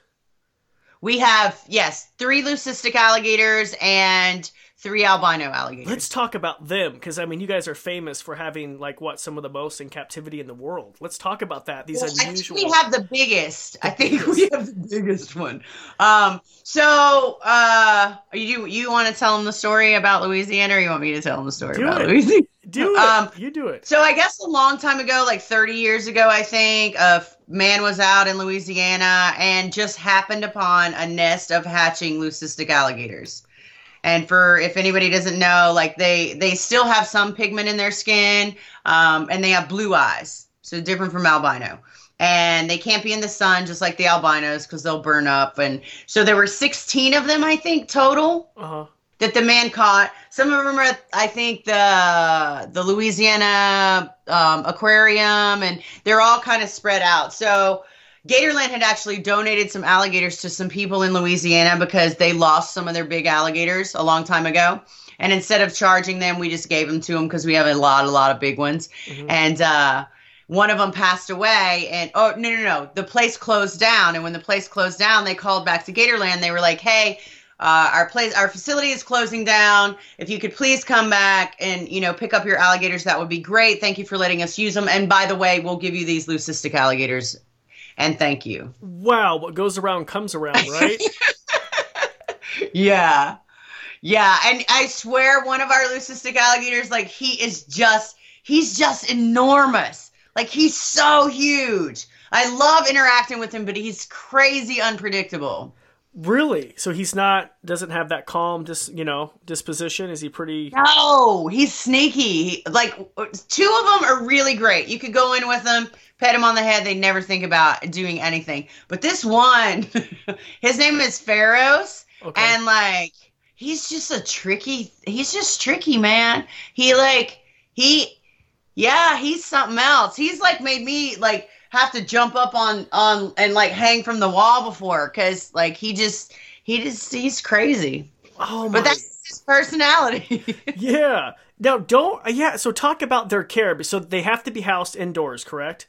B: We have yes, three leucistic alligators and three albino alligators.
A: Let's talk about them because I mean, you guys are famous for having like what some of the most in captivity in the world. Let's talk about that. These
B: Well, I think
A: unusual.
B: we have the biggest. I think we have the biggest one. Um, so uh, you you want to tell them the story about Louisiana, or you want me to tell them the story
A: Do
B: about
A: it.
B: Louisiana?
A: do it.
B: um,
A: you do it.
B: So I guess a long time ago, like 30 years ago, I think, a man was out in Louisiana and just happened upon a nest of hatching leucistic alligators. And for if anybody doesn't know, like they they still have some pigment in their skin, um, and they have blue eyes, so different from albino. And they can't be in the sun just like the albinos because they'll burn up. And so there were 16 of them, I think, total
A: Uh huh.
B: that the man caught. Some of them are, I think, the the Louisiana um, aquarium, and they're all kind of spread out. So Gatorland had actually donated some alligators to some people in Louisiana because they lost some of their big alligators a long time ago. And instead of charging them, we just gave them to them because we have a lot, a lot of big ones.
A: Mhm.
B: And uh, one of them passed away. And oh no, no, no, the place closed down. And when the place closed down, they called back to Gatorland. They were like, "Hey, uh, our place, our facility is closing down. If you could please come back and you know pick up your alligators, that would be great. Thank you for letting us use them. And by the way, we'll give you these leucistic alligators, and thank you.
A: Wow, what goes around comes around, right?
B: Yeah, yeah. And I swear, one of our leucistic alligators, like he is just, he's just enormous. Like he's so huge. I love interacting with him, but he's crazy unpredictable.
A: really? So he's not doesn't have that calm, dis you know disposition. Is he pretty?
B: No, he's sneaky. He- Like two of them are really great. You could go in with them, pet him on the head. They never think about doing anything. But this one, his name is Pharaohs,
A: Okay.
B: and like he's just a tricky. He's just tricky, man. He like he, yeah, he's something else. He's like made me like have to jump up on on and like hang from the wall before because like he just he just he's crazy.
A: oh my.
B: But that's his personality.
A: yeah. Now don't. Yeah. So talk about their care. So they have to be housed indoors, correct?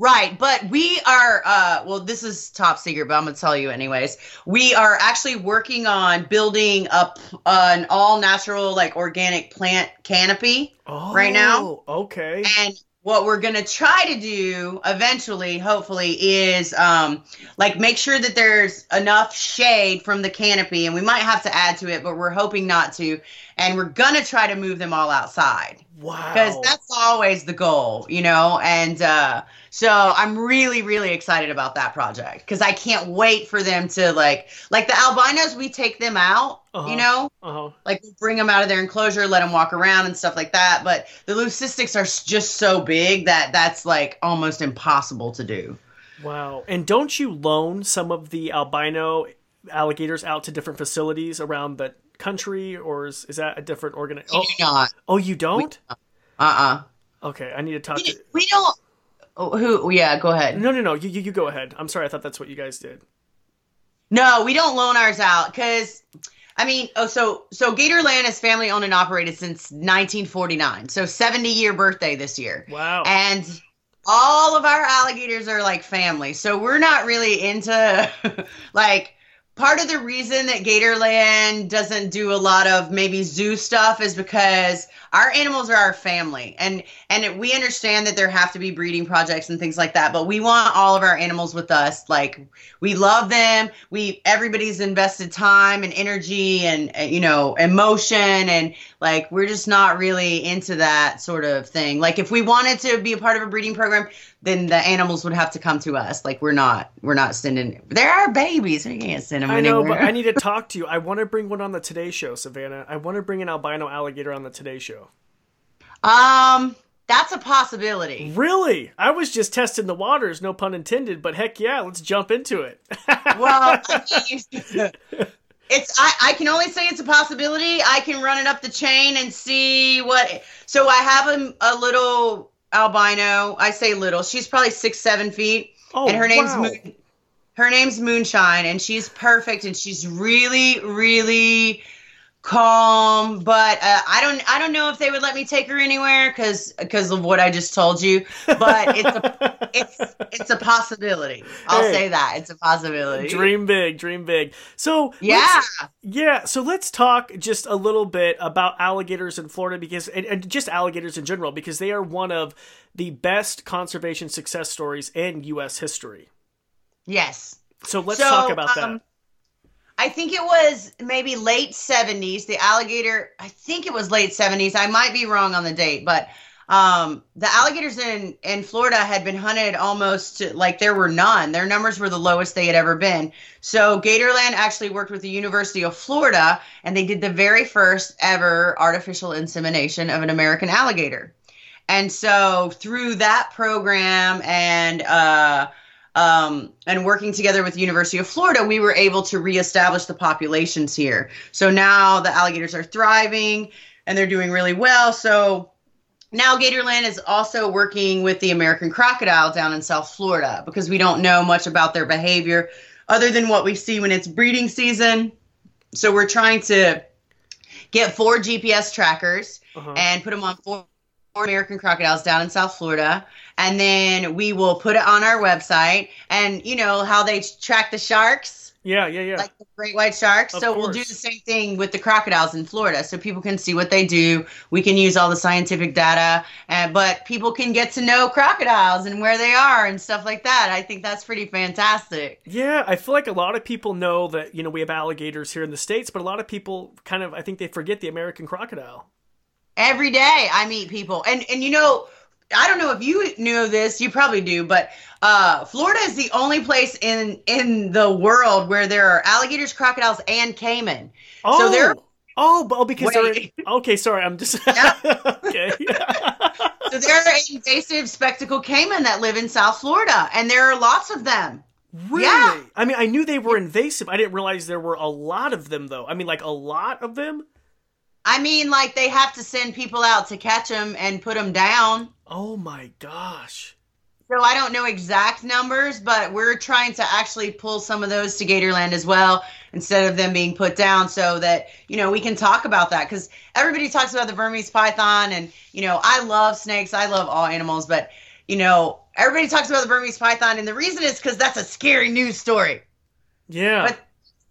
B: Right, but we are uh well this is top secret, but I'm going to tell you anyways. We are actually working on building up an all natural like organic plant canopy
A: Oh,
B: Right now?
A: Okay.
B: and what we're going to try to do eventually hopefully is um like make sure that there's enough shade from the canopy and we might have to add to it but we're hoping not to and we're gonna try to move them all outside
A: Wow.
B: because that's always the goal, you know. And uh, so I'm really, really excited about that project because I can't wait for them to like, like the albinos. We take them out,
A: Uh-huh.
B: you know,
A: uh-huh.
B: like we bring them out of their enclosure, let them walk around and stuff like that. But the leucistics are just so big that that's like almost impossible to do.
A: Wow. And don't you loan some of the albino alligators out to different facilities around the country, or is, is that a different organization?
B: do not.
A: Oh, oh, you don't?
B: Uh uh
A: Okay, I need to talk
B: We,
A: to.
B: we don't. oh, Who? Yeah, go ahead.
A: No, no, no. You, you, you go ahead. I'm sorry. I thought that's what you guys did.
B: No, we don't loan ours out because, I mean, oh, so so Gatorland is family owned and operated since 1949, so 70 year birthday this year,
A: Wow.
B: and all of our alligators are like family. So we're not really into like part of the reason that Gatorland doesn't do a lot of maybe zoo stuff is because our animals are our family. And and we understand that there have to be breeding projects and things like that but we want all of our animals with us. Like we love them. We everybody's invested time and energy and uh, you know emotion and like we're just not really into that sort of thing like if we wanted to be a part of a breeding program then the animals would have to come to us like we're not we're not sending There are babies we can't send them
A: I know,
B: anywhere
A: but I need to talk to you. I want to bring one on the Today Show, Savannah. I want to bring an albino alligator on the Today Show.
B: um that's a possibility
A: Really? I was just testing the waters, no pun intended, but heck yeah, let's jump into it.
B: well I mean, it's I, I can only say it's a possibility. I can run it up the chain and see what so i have a, a little albino. I say little. She's probably six seven feet.
A: Oh,
B: and her name's
A: wow.
B: Moon, her name's Moonshine, and she's perfect, and she's really, really calm. But uh, I don't, I don't know if they would let me take her anywhere because because of what I just told you. But it's a, it's it's a possibility. I'll
A: Hey.
B: say that it's a possibility.
A: Dream big, dream big. So
B: Yeah.
A: yeah. So let's talk just a little bit about alligators in Florida because, and, and just alligators in general, because they are one of the best conservation success stories in U.S. history.
B: Yes.
A: So let's
B: So,
A: talk about
B: um,
A: that.
B: I think it was maybe late 70s. The alligator, I think it was late 70s. I might be wrong on the date, but um, the alligators in, in Florida had been hunted almost to, like there were none. Their numbers were the lowest they had ever been. So Gatorland actually worked with the University of Florida and they did the very first ever artificial insemination of an American alligator. And so through that program and uh, um, and working together with the University of Florida, we were able to reestablish the populations here. So now the alligators are thriving and they're doing really well. So now Gatorland is also working with the American crocodile down in South Florida because we don't know much about their behavior other than what we see when it's breeding season. So we're trying to get four GPS trackers
A: Uh-huh.
B: and put them on four, four American crocodiles down in South Florida. And then we will put it on our website. And you know how they track the sharks,
A: Yeah, yeah, yeah.
B: like the great white sharks.
A: Of
B: so we'll do the same thing with the crocodiles in Florida, so people can see what they do. We can use all the scientific data, uh, but people can get to know crocodiles and where they are and stuff like that. I think that's pretty fantastic.
A: Yeah, I feel like a lot of people know that, you know, we have alligators here in the States, but a lot of people kind of, I think they forget the American crocodile.
B: Every day I meet people, and and you know, I don't know if you knew this. You probably do, but uh, Florida is the only place in in the world where there are alligators, crocodiles, and caiman.
A: Oh,
B: So they're-
A: oh, but- oh, because
B: Wait.
A: they're okay. Sorry, I'm just okay.
B: So there are invasive spectacle caiman that live in South Florida, and there are lots of them.
A: really?
B: Yeah.
A: I mean, I knew they were invasive. I didn't realize there were a lot of them, though. I mean, like a lot of them.
B: I mean, like they have to send people out to catch them and put them down.
A: Oh my gosh.
B: So I don't know exact numbers, but we're trying to actually pull some of those to Gatorland as well, instead of them being put down, so that you know we can talk about that because everybody talks about the Burmese python, and you know I love snakes, I love all animals, but you know everybody talks about the Burmese python, and the reason is because that's a scary news story.
A: Yeah.
B: But-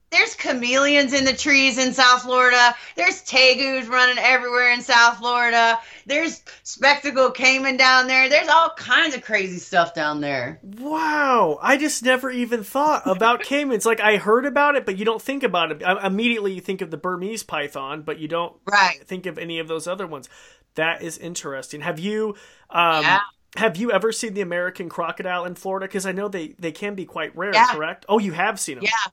B: there's chameleons in the trees in South Florida. There's tegus running everywhere in South Florida. There's spectacle caiman down there. There's all kinds of crazy stuff down there.
A: Wow, I just never even thought about caimans. Like I heard about it, but you don't think about it. I, immediately, you think of the Burmese python, but you don't
B: right.
A: think of any of those other ones. That is interesting. Have you? Um, yeah. Have you ever seen the American crocodile in Florida? Because I know they, they can be quite rare. Yeah. Correct? Oh, you have seen them.
B: Yeah,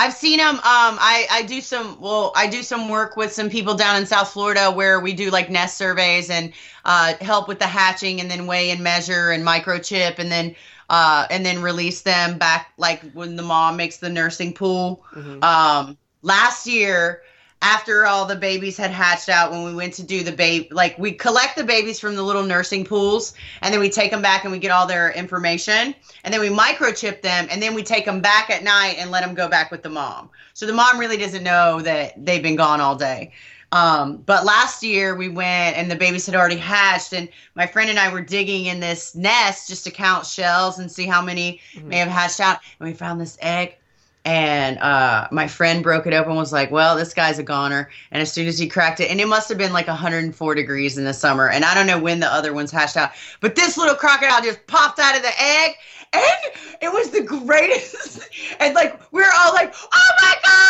B: I've seen them. Um, I I do some well, I do some work with some people down in South Florida where we do like nest surveys and uh, help with the hatching and then weigh and measure and microchip and then uh, and then release them back like when the mom makes the nursing pool. Mm-hmm. Um, last year, after all the babies had hatched out when we went to do the baby like we collect the babies from the little nursing pools and then we take them back and we get all their information and then we microchip them and then we take them back at night and let them go back with the mom. So the mom really doesn't know that they've been gone all day. Um, but last year we went and the babies had already hatched and my friend and i were digging in this nest just to count shells and see how many mm-hmm. may have hatched out and we found this egg and uh, my friend broke it open was like well this guy's a goner. And as soon as he cracked it and it must have been like 104 degrees in the summer and i don't know when the other ones hatched out but this little crocodile just popped out of the egg and it was the greatest and like we are all like oh my god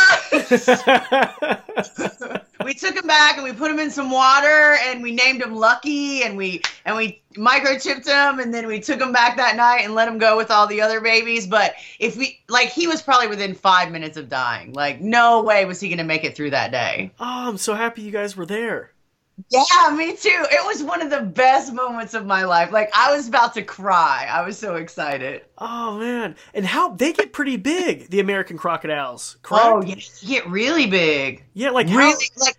B: we took him back and we put him in some water and we named him lucky and we and we microchipped him and then we took him back that night and let him go with all the other babies but if we like he was probably within five minutes of dying like no way was he gonna make it through that day
A: oh i'm so happy you guys were there
B: yeah, me too. It was one of the best moments of my life. Like I was about to cry. I was so excited.
A: Oh man. And how they get pretty big, the American crocodiles, correct? Oh,
B: yeah, get really big.
A: Yeah, like
B: really how... like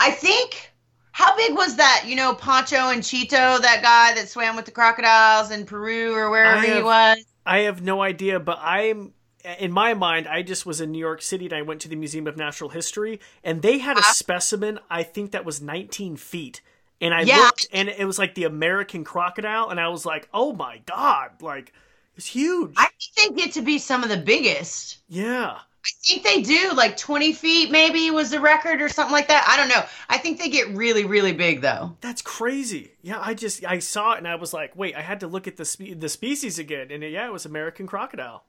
B: I think how big was that? You know, Pocho and Chito, that guy that swam with the crocodiles in Peru or wherever have, he was.
A: I have no idea, but I'm in my mind, I just was in New York City and I went to the Museum of Natural History and they had a uh-huh. specimen, I think that was 19 feet. And I yeah. looked and it was like the American crocodile and I was like, oh my God, like it's huge.
B: I think get to be some of the biggest.
A: Yeah.
B: I think they do, like 20 feet maybe was the record or something like that. I don't know. I think they get really, really big though.
A: That's crazy. Yeah, I just I saw it and I was like, wait, I had to look at the spe- the species again, and yeah, it was American crocodile.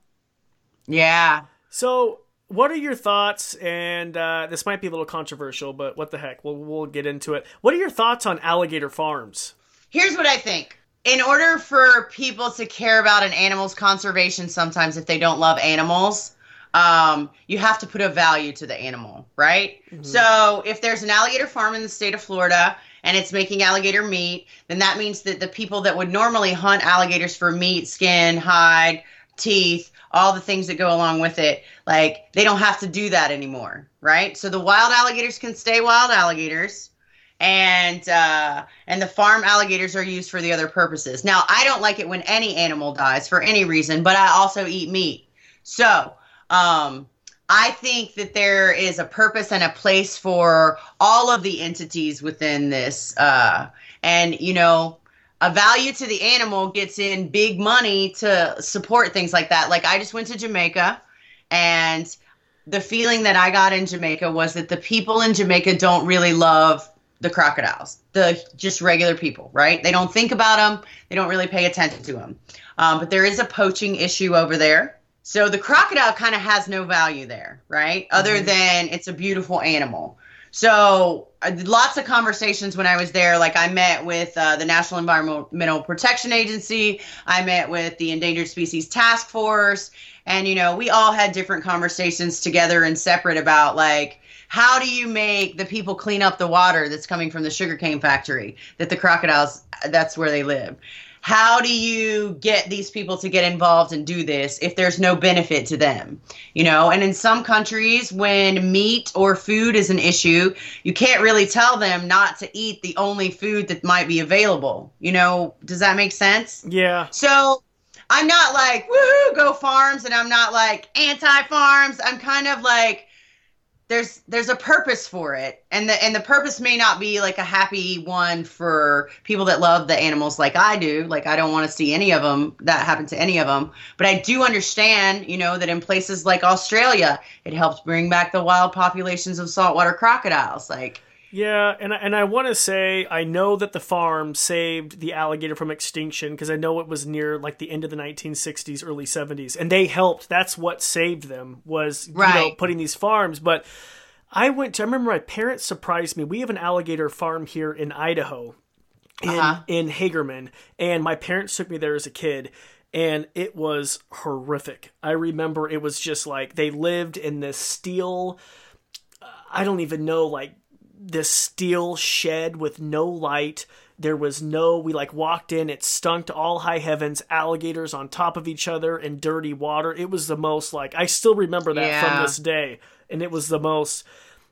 B: Yeah.
A: So, what are your thoughts? And uh, this might be a little controversial, but what the heck? We'll we'll get into it. What are your thoughts on alligator farms?
B: Here's what I think. In order for people to care about an animal's conservation, sometimes if they don't love animals, um, you have to put a value to the animal, right? Mm-hmm. So if there's an alligator farm in the state of Florida and it's making alligator meat, then that means that the people that would normally hunt alligators for meat, skin, hide, teeth, all the things that go along with it. Like they don't have to do that anymore, right? So the wild alligators can stay wild alligators, and uh, and the farm alligators are used for the other purposes. Now I don't like it when any animal dies for any reason, but I also eat meat. So um, I think that there is a purpose and a place for all of the entities within this. Uh, and you know, a value to the animal gets in big money to support things like that. Like I just went to Jamaica and the feeling that I got in Jamaica was that the people in Jamaica don't really love the crocodiles, the just regular people, right? They don't think about them, they don't really pay attention to them. Um, but there is a poaching issue over there. So the crocodile kind of has no value there, right? Other mm-hmm. than it's a beautiful animal. So uh, lots of conversations when I was there. Like I met with uh, the National Environmental Protection Agency. I met with the Endangered Species Task Force, and you know we all had different conversations together and separate about like how do you make the people clean up the water that's coming from the sugarcane factory that the crocodiles that's where they live how do you get these people to get involved and do this if there's no benefit to them? You know and in some countries when meat or food is an issue you can't really tell them not to eat the only food that might be available. You know does that make sense?
A: Yeah.
B: So i'm not like woohoo go farms and i'm not like anti farms i'm kind of like there's there's a purpose for it. And the and the purpose may not be like a happy one for people that love the animals like I do. Like I don't want to see any of them that happen to any of them but I do understand you know that in places like Australia it helped bring back the wild populations of saltwater crocodiles. Like
A: yeah, and and I want to say I know that the farm saved the alligator from extinction because I know it was near like the end of the 1960s, early 70s, and they helped. That's what saved them was right. you know putting these farms. But I went to. I remember my parents surprised me. We have an alligator farm here in Idaho, in uh-huh. in Hagerman, and my parents took me there as a kid and it was horrific. I remember it was just like they lived in this steel I don't even know like this steel shed with no light. There was no, we like walked in, it stunk to all high heavens, alligators on top of each other and dirty water. It was the most like, I still remember that yeah. from this day. And it was the most,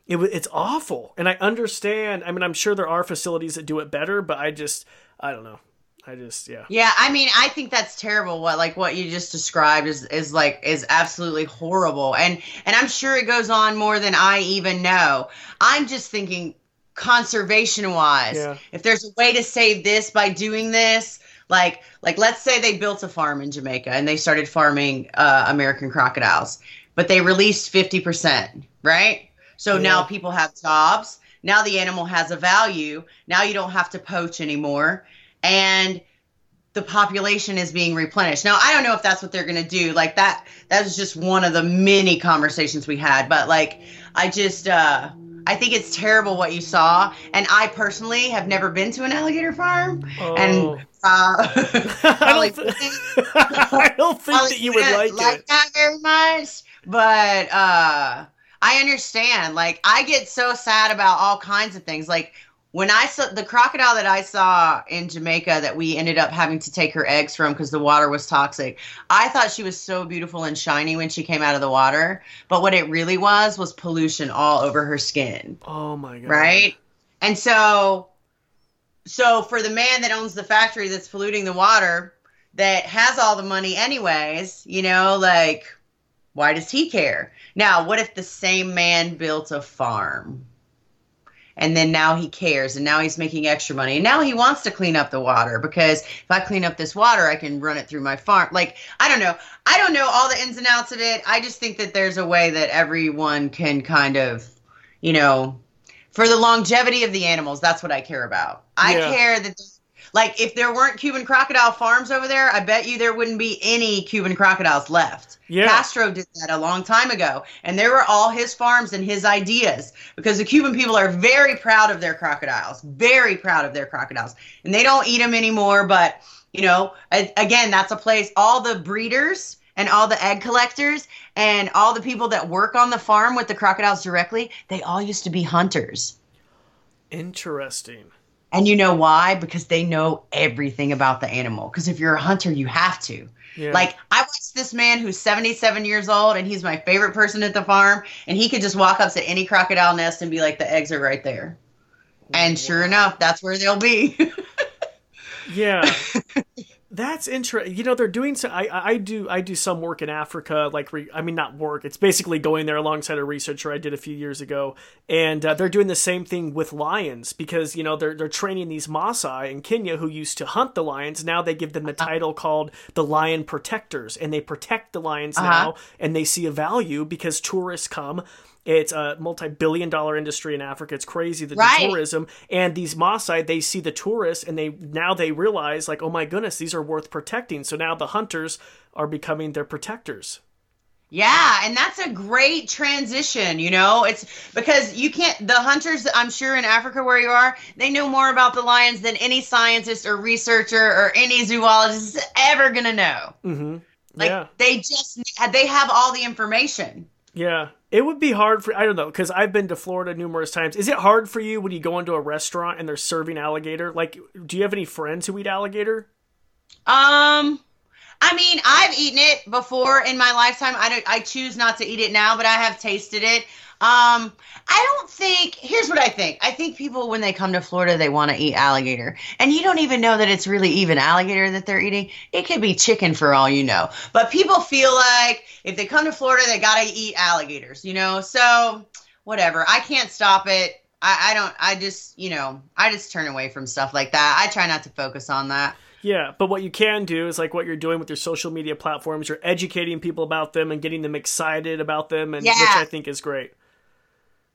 A: it was. it's awful. And I understand, I mean, I'm sure there are facilities that do it better, but I just, I don't know. I just yeah.
B: Yeah, I mean, I think that's terrible. What like what you just described is is like is absolutely horrible. And and I'm sure it goes on more than I even know. I'm just thinking conservation wise. Yeah. If there's a way to save this by doing this, like like let's say they built a farm in Jamaica and they started farming uh, American crocodiles, but they released 50%, right? So yeah. now people have jobs. Now the animal has a value. Now you don't have to poach anymore and the population is being replenished. Now, I don't know if that's what they're going to do. Like that that was just one of the many conversations we had, but like I just uh I think it's terrible what you saw, and I personally have never been to an alligator farm, oh. and uh,
A: I don't, th- I don't think that you would like, like it.
B: that very much. But uh, I understand. Like I get so sad about all kinds of things. Like when I saw the crocodile that I saw in Jamaica that we ended up having to take her eggs from because the water was toxic, I thought she was so beautiful and shiny when she came out of the water. But what it really was was pollution all over her skin.
A: Oh my god!
B: Right, and so, so for the man that owns the factory that's polluting the water, that has all the money anyways, you know, like why does he care? Now, what if the same man built a farm? And then now he cares and now he's making extra money and now he wants to clean up the water because if i clean up this water i can run it through my farm. Like i don't know. I don't know all the ins and outs of it. I just think that there's a way that everyone can kind of you know for the longevity of the animals that's what i care about. I yeah. care that like if there weren't Cuban crocodile farms over there, I bet you there wouldn't be any Cuban crocodiles left. Yeah. Castro did that a long time ago, and there were all his farms and his ideas because the Cuban people are very proud of their crocodiles, very proud of their crocodiles, and they don't eat them anymore. But you know, again, that's a place. All the breeders and all the egg collectors and all the people that work on the farm with the crocodiles directly, they all used to be hunters.
A: Interesting.
B: And you know why? Because they know everything about the animal. Because if you're a hunter, you have to. Yeah. Like I watched this man who's 77 years old and he's my favorite person at the farm and he could just walk up to any crocodile nest and be like the eggs are right there. And sure enough, that's where they'll be.
A: yeah. That's interesting. You know, they're doing so. I I do I do some work in Africa. Like, re, I mean, not work. It's basically going there alongside a researcher I did a few years ago, and uh, they're doing the same thing with lions because you know they're they're training these Maasai in Kenya who used to hunt the lions. Now they give them the uh-huh. title called the lion protectors, and they protect the lions uh-huh. now, and they see a value because tourists come it's a multi-billion dollar industry in Africa. It's crazy the right. tourism and these Maasai they see the tourists and they now they realize like oh my goodness these are worth protecting. So now the hunters are becoming their protectors.
B: Yeah, and that's a great transition, you know? It's because you can't the hunters I'm sure in Africa where you are, they know more about the lions than any scientist or researcher or any zoologist is ever going to know.
A: hmm
B: Like
A: yeah.
B: they just they have all the information.
A: Yeah. It would be hard for I don't know because I've been to Florida numerous times. Is it hard for you when you go into a restaurant and they're serving alligator? Like, do you have any friends who eat alligator?
B: Um, I mean, I've eaten it before in my lifetime. I don't. I choose not to eat it now, but I have tasted it. Um, I don't think. Here's what I think. I think people when they come to Florida, they want to eat alligator, and you don't even know that it's really even alligator that they're eating. It could be chicken for all you know. But people feel like if they come to Florida, they gotta eat alligators. You know, so whatever. I can't stop it. I, I don't. I just you know I just turn away from stuff like that. I try not to focus on that.
A: Yeah, but what you can do is like what you're doing with your social media platforms. You're educating people about them and getting them excited about them, and
B: Yeah.
A: which I think is great.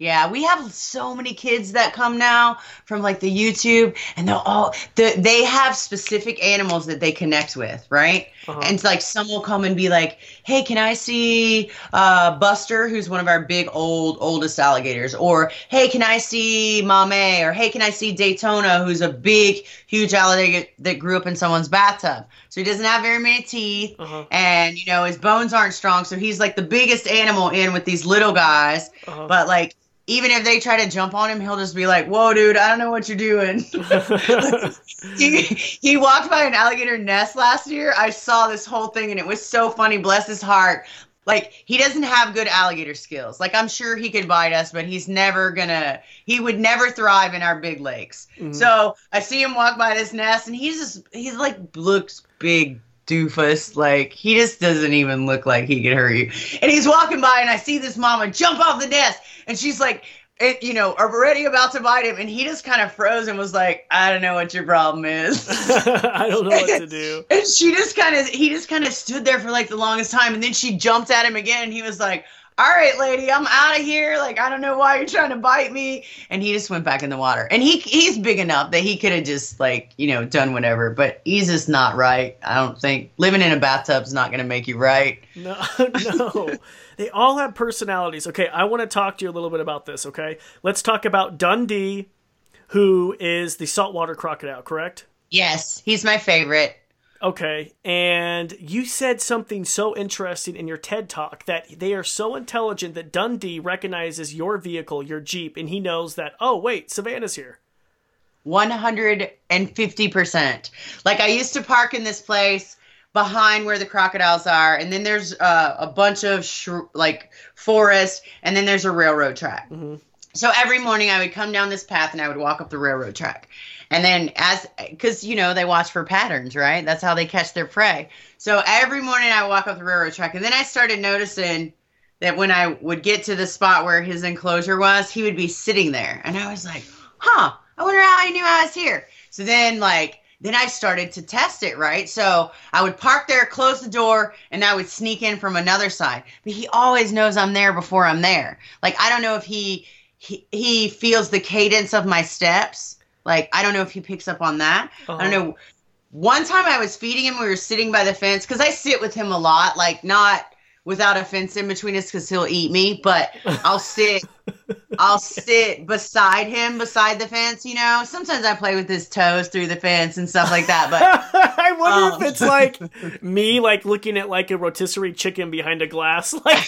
B: Yeah, we have so many kids that come now from like the YouTube, and they'll all the, they have specific animals that they connect with, right?
A: Uh-huh.
B: And it's like some will come and be like, "Hey, can I see uh, Buster, who's one of our big old oldest alligators?" Or, "Hey, can I see Mame?" Or, "Hey, can I see Daytona, who's a big, huge alligator that grew up in someone's bathtub?" So he doesn't have very many teeth,
A: Uh-huh.
B: and you know his bones aren't strong, so he's like the biggest animal in with these little guys.
A: Uh-huh.
B: But like, even if they try to jump on him, he'll just be like, "Whoa, dude, I don't know what you're doing." he, he walked by an alligator nest last year. I saw this whole thing, and it was so funny. Bless his heart. Like he doesn't have good alligator skills. Like I'm sure he could bite us, but he's never gonna. He would never thrive in our big lakes.
A: Mhm.
B: So I see him walk by this nest, and he's just he's like looks big doofus. Like he just doesn't even look like he could hurt you. And he's walking by, and I see this mama jump off the nest, and she's like, it, you know, already about to bite him, and he just kind of froze and was like, I don't know what your problem is.
A: I don't know what to do.
B: And she just kind of, he just kind of stood there for like the longest time, and then she jumped at him again, and he was like. All right, lady, I'm out of here. Like, I don't know why you're trying to bite me. And he just went back in the water. And he he's big enough that he could have just like, you know, done whatever. But he's just not right. I don't think living in a bathtub's not gonna make you right.
A: No, no. They all have personalities. Okay, I want to talk to you a little bit about this, okay? Let's talk about Dundee, who is the saltwater crocodile, correct?
B: Yes, he's my favorite.
A: Okay, and you said something so interesting in your TED talk that they are so intelligent that Dundee recognizes your vehicle, your Jeep, and he knows that, oh, wait, Savannah's here.
B: 150%. Like I used to park in this place behind where the crocodiles are and then there's uh, a bunch of sh- like forest and then there's a railroad track.
A: Mhm.
B: So every morning I would come down this path and I would walk up the railroad track. And then as cuz you know they watch for patterns, right? That's how they catch their prey. So every morning I walk up the railroad track and then I started noticing that when I would get to the spot where his enclosure was, he would be sitting there. And I was like, huh, I wonder how he knew I was here. So then, like, then I started to test it, right? So I would park there, close the door, and I would sneak in from another side. But he always knows I'm there before I'm there. Like, I don't know if he he, he feels the cadence of my steps. Like, I don't know if he picks up on that. I
A: Uh-huh.
B: don't know. One time I was feeding him, we were sitting by the fence because I sit with him a lot, like not without a fence in between us because he'll eat me, but I'll sit I'll sit beside him beside the fence, you know. Sometimes I play with his toes through the fence and stuff like that, but
A: I wonder
B: Um.
A: if it's like me, like looking at like a rotisserie chicken behind a glass. Like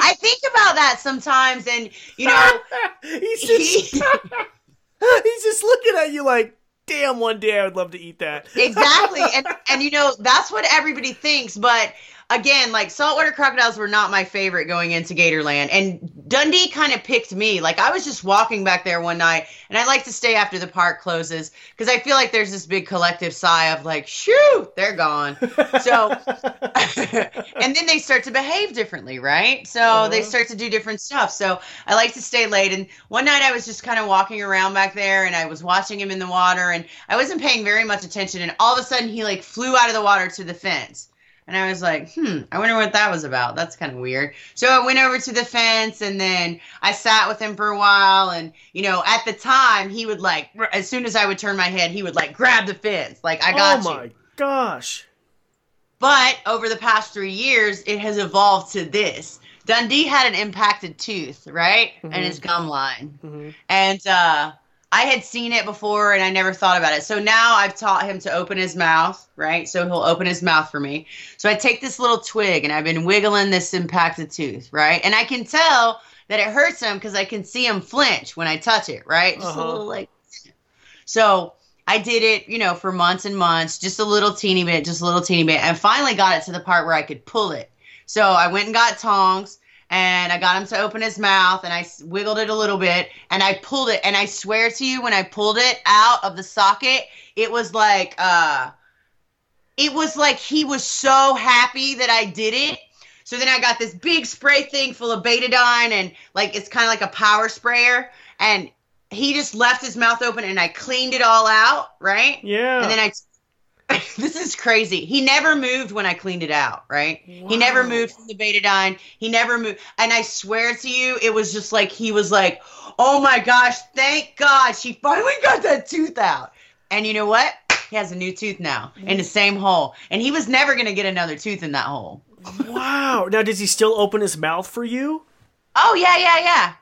B: I think about that sometimes and you know,
A: he's just
B: he,
A: he's just looking at you like, damn, one day I would love to eat that.
B: exactly. And and you know, that's what everybody thinks, but again, like saltwater crocodiles were not my favorite going into Gatorland. And Dundee kind of picked me. Like I was just walking back there one night and I like to stay after the park closes because I feel like there's this big collective sigh of like, shoo, they're gone. So and then they start to behave differently, right? So they
A: Uh-huh.
B: start to do different stuff. So I like to stay late. And one night I was just kind of walking around back there and I was watching him in the water and I wasn't paying very much attention. And all of a sudden he like flew out of the water to the fence. And I was like, hmm, I wonder what that was about. That's kind of weird. So I went over to the fence and then I sat with him for a while. And, you know, at the time, he would like, as soon as I would turn my head, he would like grab the fence. Like, I got
A: oh
B: you.
A: my gosh.
B: But over the past three years, it has evolved to this. Dundee had an impacted tooth, right?
A: Mhm.
B: And his gum line.
A: hmm
B: And uh, I had seen it before and I never thought about it. So now I've taught him to open his mouth, right? So he'll open his mouth for me. So I take this little twig and I've been wiggling this impacted tooth, right? And I can tell that it hurts him because I can see him flinch when I touch it, right? Just
A: Uh-huh.
B: a little like. So I did it, you know, for months and months, just a little teeny bit, just a little teeny bit, and finally got it to the part where I could pull it. So I went and got tongs and I got him to open his mouth and I wiggled it a little bit and I pulled it. And I swear to you, when I pulled it out of the socket, it was like, uh, it was like he was so happy that I did it. So then I got this big spray thing full of betadine and like it's kind of like a power sprayer. And he just left his mouth open and I cleaned it all out, right?
A: Yeah.
B: And then I this is crazy. He never moved when I cleaned it out, right? He never moved from the betadine. He never moved. And I swear to you, it was just like he was like, "Oh my gosh, thank God she finally got that tooth out." And you know what? He has a new tooth now in the same hole. And he was never going to get another tooth in that hole.
A: wow. Now, does he still open his mouth for you?
B: Oh, yeah, yeah, yeah.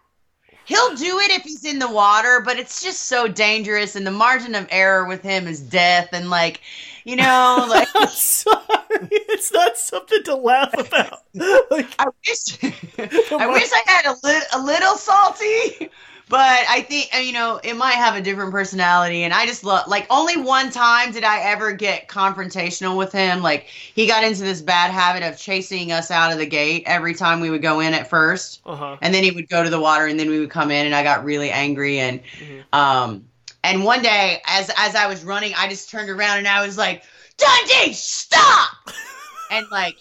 B: He'll do it if he's in the water, but it's just so dangerous and the margin of error with him is death and like, you know, like
A: I'm sorry. It's not something to laugh about. Like,
B: I wish I wish I had a, li- a little salty, but I think uh, you know it might have a different personality. And I just love like only one time did I ever get confrontational with him. Like he got into this bad habit of chasing us out of the gate every time we would go in at first,
A: uh-huh.
B: and then he would go to the water, and then we would come in, and I got really angry and
A: Mhm.
B: um. And one day, as as I was running, I just turned around and I was like, "Dundee, stop!" and like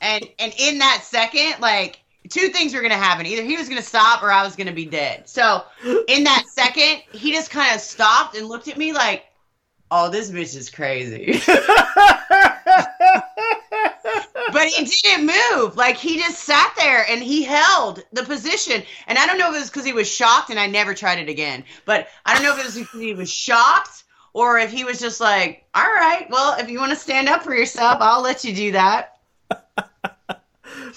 B: and and in that second like two things were gonna happen. Either he was gonna stop or i was gonna be dead. So in that second he just kind of stopped and looked at me like oh this bitch is crazy but he didn't move like he just sat there and he held the position and i don't know if it was because he was shocked and i never tried it again but i don't know if it was because he was shocked or if he was just like all right well if you want to stand up for yourself i'll let you do that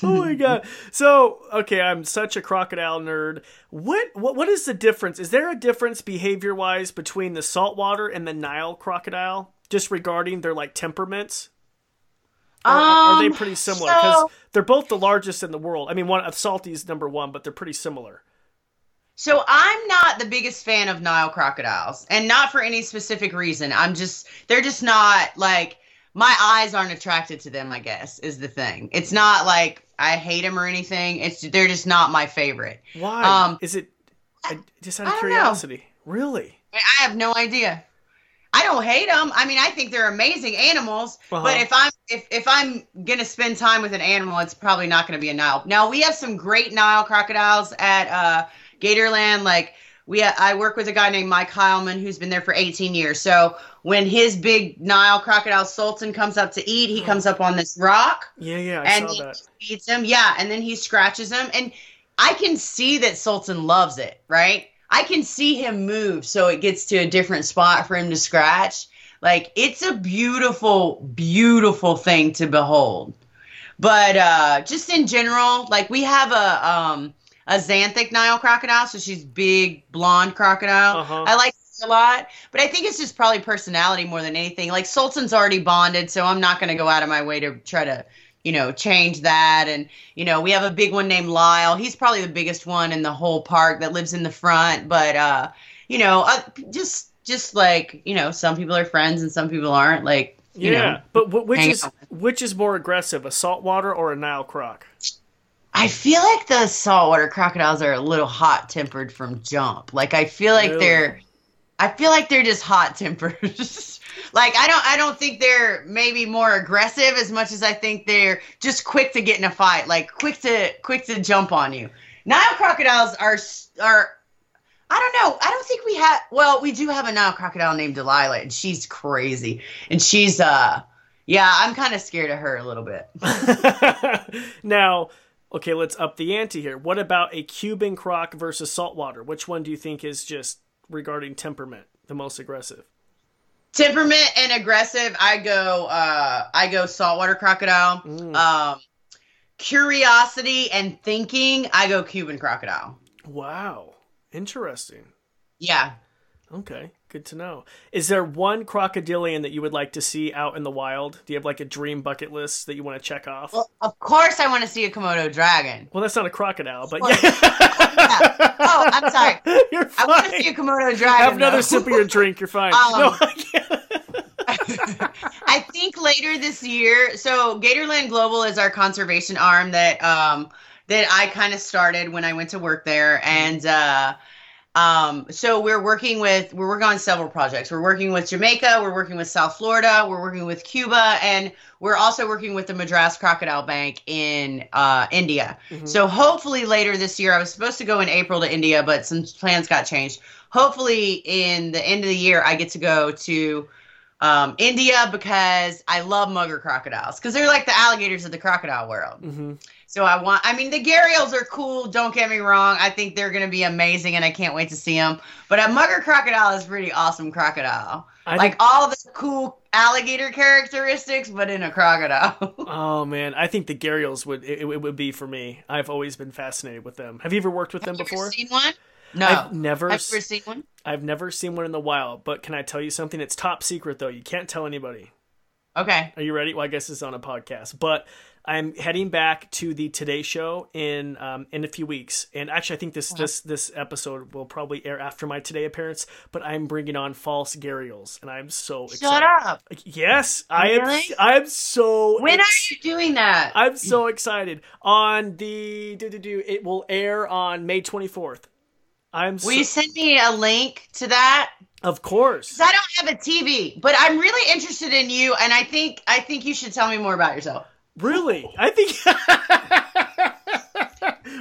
A: oh my god. So, okay, I'm such a crocodile nerd. What what what is the difference? Is there a difference behavior wise between the saltwater and the Nile crocodile? Just regarding their like temperaments? Or are they
B: Um,
A: pretty similar? Because
B: so-
A: they're both the largest in the world. I mean, one of Salty's number one, but they're pretty similar.
B: So I'm not the biggest fan of Nile crocodiles, and not for any specific reason. I'm just they're just not like my eyes aren't attracted to them. I guess is the thing. It's not like I hate them or anything. It's they're just not my favorite.
A: Why?
B: Um,
A: is it I- just out of
B: don't know.
A: curiosity? Really?
B: I have no idea. I don't hate them. I mean, I think they're amazing animals.
A: Uh-huh.
B: But if I'm if if I'm gonna spend time with an animal, it's probably not gonna be a Nile. Now we have some great Nile crocodiles at uh, Gatorland. Like we, I work with a guy named Mike Heilman who's been there for 18 years. So when his big Nile crocodile Sultan comes up to eat, he comes up on this rock
A: Yeah, yeah, I
B: and
A: saw
B: he
A: that.
B: feeds him. Yeah, and then he scratches him, and I can see that Sultan loves it. Right? I can see him move so it gets to a different spot for him to scratch. Like it's a beautiful, beautiful thing to behold. But uh, just in general, like we have a um, a xanthic Nile crocodile, so she's big, blonde crocodile.
A: Uh-huh.
B: I like her a lot, but I think it's just probably personality more than anything. Like Sultan's already bonded, so I'm not going to go out of my way to try to, you know, change that. And you know, we have a big one named Lyle. He's probably the biggest one in the whole park that lives in the front. But uh, you know, uh, just just like you know, some people are friends and some people aren't. Like you
A: yeah,
B: know,
A: but wh- which is
B: out.
A: which is more aggressive, a saltwater or a Nile croc?
B: I feel like the saltwater crocodiles are a little hot tempered from jump. Like I feel like
A: Really?
B: they're I feel like they're just hot tempered. like I don't I don't think they're maybe more aggressive as much as I think they're just quick to get in a fight, like quick to quick to jump on you. Nile crocodiles are are I don't know. I don't think we have well, we do have a Nile crocodile named Delilah and she's crazy. And she's uh yeah, I'm kind of scared of her a little bit.
A: now, okay, let's up the ante here. What about a Cuban croc versus saltwater? Which one do you think is just regarding temperament the most aggressive?
B: Temperament and aggressive i go uh i go saltwater crocodile.
A: Mm.
B: um curiosity and thinking i go cuban crocodile.
A: Wow, interesting.
B: yeah.
A: Okay, good to know. Is there one crocodilian that you would like to see out in the wild? Do you have like a dream bucket list that you want to check off?
B: well of course i want to see a komodo dragon
A: Well, that's not a crocodile, but
B: course.
A: yeah.
B: Oh, I'm sorry.
A: You're
B: i want to see a komodo dragon
A: Have another
B: though.
A: sip of your drink. You're fine.
B: Um,
A: no, I.
B: I think later this year. So Gatorland Global is our conservation arm that um that I kind of started when I went to work there, and uh, um, so we're working with we're working on several projects. We're working with Jamaica, we're working with South Florida, we're working with Cuba, and we're also working with the Madras Crocodile Bank in uh, India. Mm-hmm. So hopefully later this year, I was supposed to go in April to India, but some plans got changed. Hopefully in the end of the year, I get to go to um, India because I love mugger crocodiles because they're like the alligators of the crocodile world. Mm-hmm. So I want, I mean, the gharials are cool. Don't get me wrong. I think they're going to be amazing and I can't wait to see them. But a mugger crocodile is pretty awesome crocodile. I like think, all the cool alligator characteristics, but in a crocodile.
A: oh man, I think the gharials would it, it, would be for me. I've always been fascinated with them. Have you ever worked with
B: Have
A: them before?
B: seen one? No,
A: I've never.
B: Seen one?
A: I've never seen one in the wild. But can I tell you something? It's top secret though. You can't tell anybody.
B: Okay.
A: Are you ready? Well, I guess it's on a podcast, but I'm heading back to the Today Show in um, in a few weeks, and actually, I think this uh-huh. this this episode will probably air after my Today appearance. But I'm bringing on false gharials, and I'm so
B: Shut
A: excited.
B: Shut up!
A: Yes, I am. I'm so. Excited.
B: When ex- are you doing that?
A: I'm so excited. On the do do do, it will air on May 24th. I'm.
B: Will so- you send me a link to that?
A: Of course.
B: I don't have a TV, but I'm really interested in you, and I think I think you should tell me more about yourself.
A: Really? I think.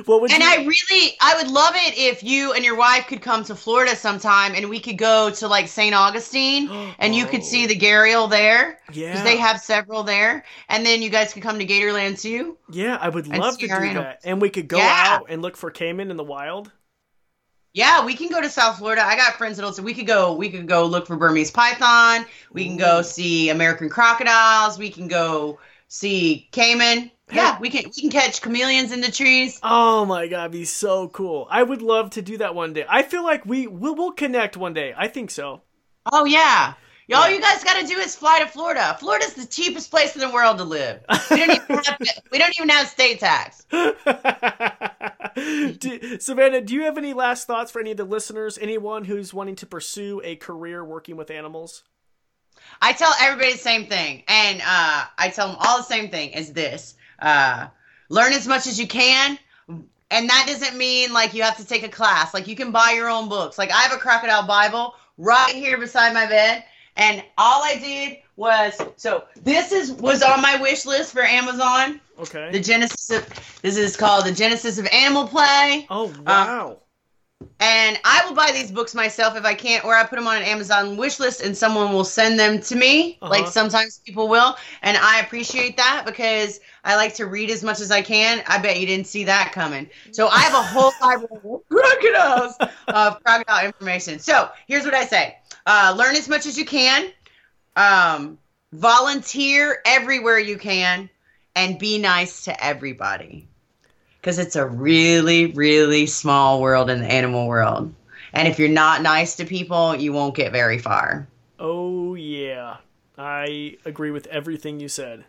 B: what would and you... I really, I would love it if you and your wife could come to Florida sometime, and we could go to like St. Augustine, and you could see oh. the Gharial there.
A: Yeah,
B: because they have several there, and then you guys could come to Gatorland too.
A: Yeah, I would love to do that, and we could go yeah. out and look for caiman in the wild.
B: Yeah, we can go to South Florida. I got friends that'll say we could go. We could go look for Burmese python. We can go see American crocodiles. We can go see caiman. Yeah, we can we can catch chameleons in the trees.
A: Oh my god, be so cool! I would love to do that one day. I feel like we will we'll connect one day. I think so.
B: Oh yeah. All yeah. you guys got to do is fly to Florida. Florida's the cheapest place in the world to live. We don't even have, we don't even have state tax.
A: do, Savannah, do you have any last thoughts for any of the listeners? Anyone who's wanting to pursue a career working with animals?
B: I tell everybody the same thing, and uh, I tell them all the same thing: is this uh, learn as much as you can, and that doesn't mean like you have to take a class. Like you can buy your own books. Like I have a crocodile Bible right here beside my bed, and all I did was so this is was on my wish list for Amazon.
A: Okay.
B: The Genesis of this is called the Genesis of Animal Play.
A: Oh wow. Um,
B: and I will buy these books myself if I can't, or I put them on an Amazon wish list and someone will send them to me. Uh-huh. Like sometimes people will. And I appreciate that because I like to read as much as I can. I bet you didn't see that coming. So I have a whole library of crocodiles of crocodile information. So here's what I say uh, learn as much as you can, um, volunteer everywhere you can, and be nice to everybody because it's a really, really small world in the animal world. And if you're not nice to people, you won't get very far.
A: Oh, yeah. I agree with everything you said.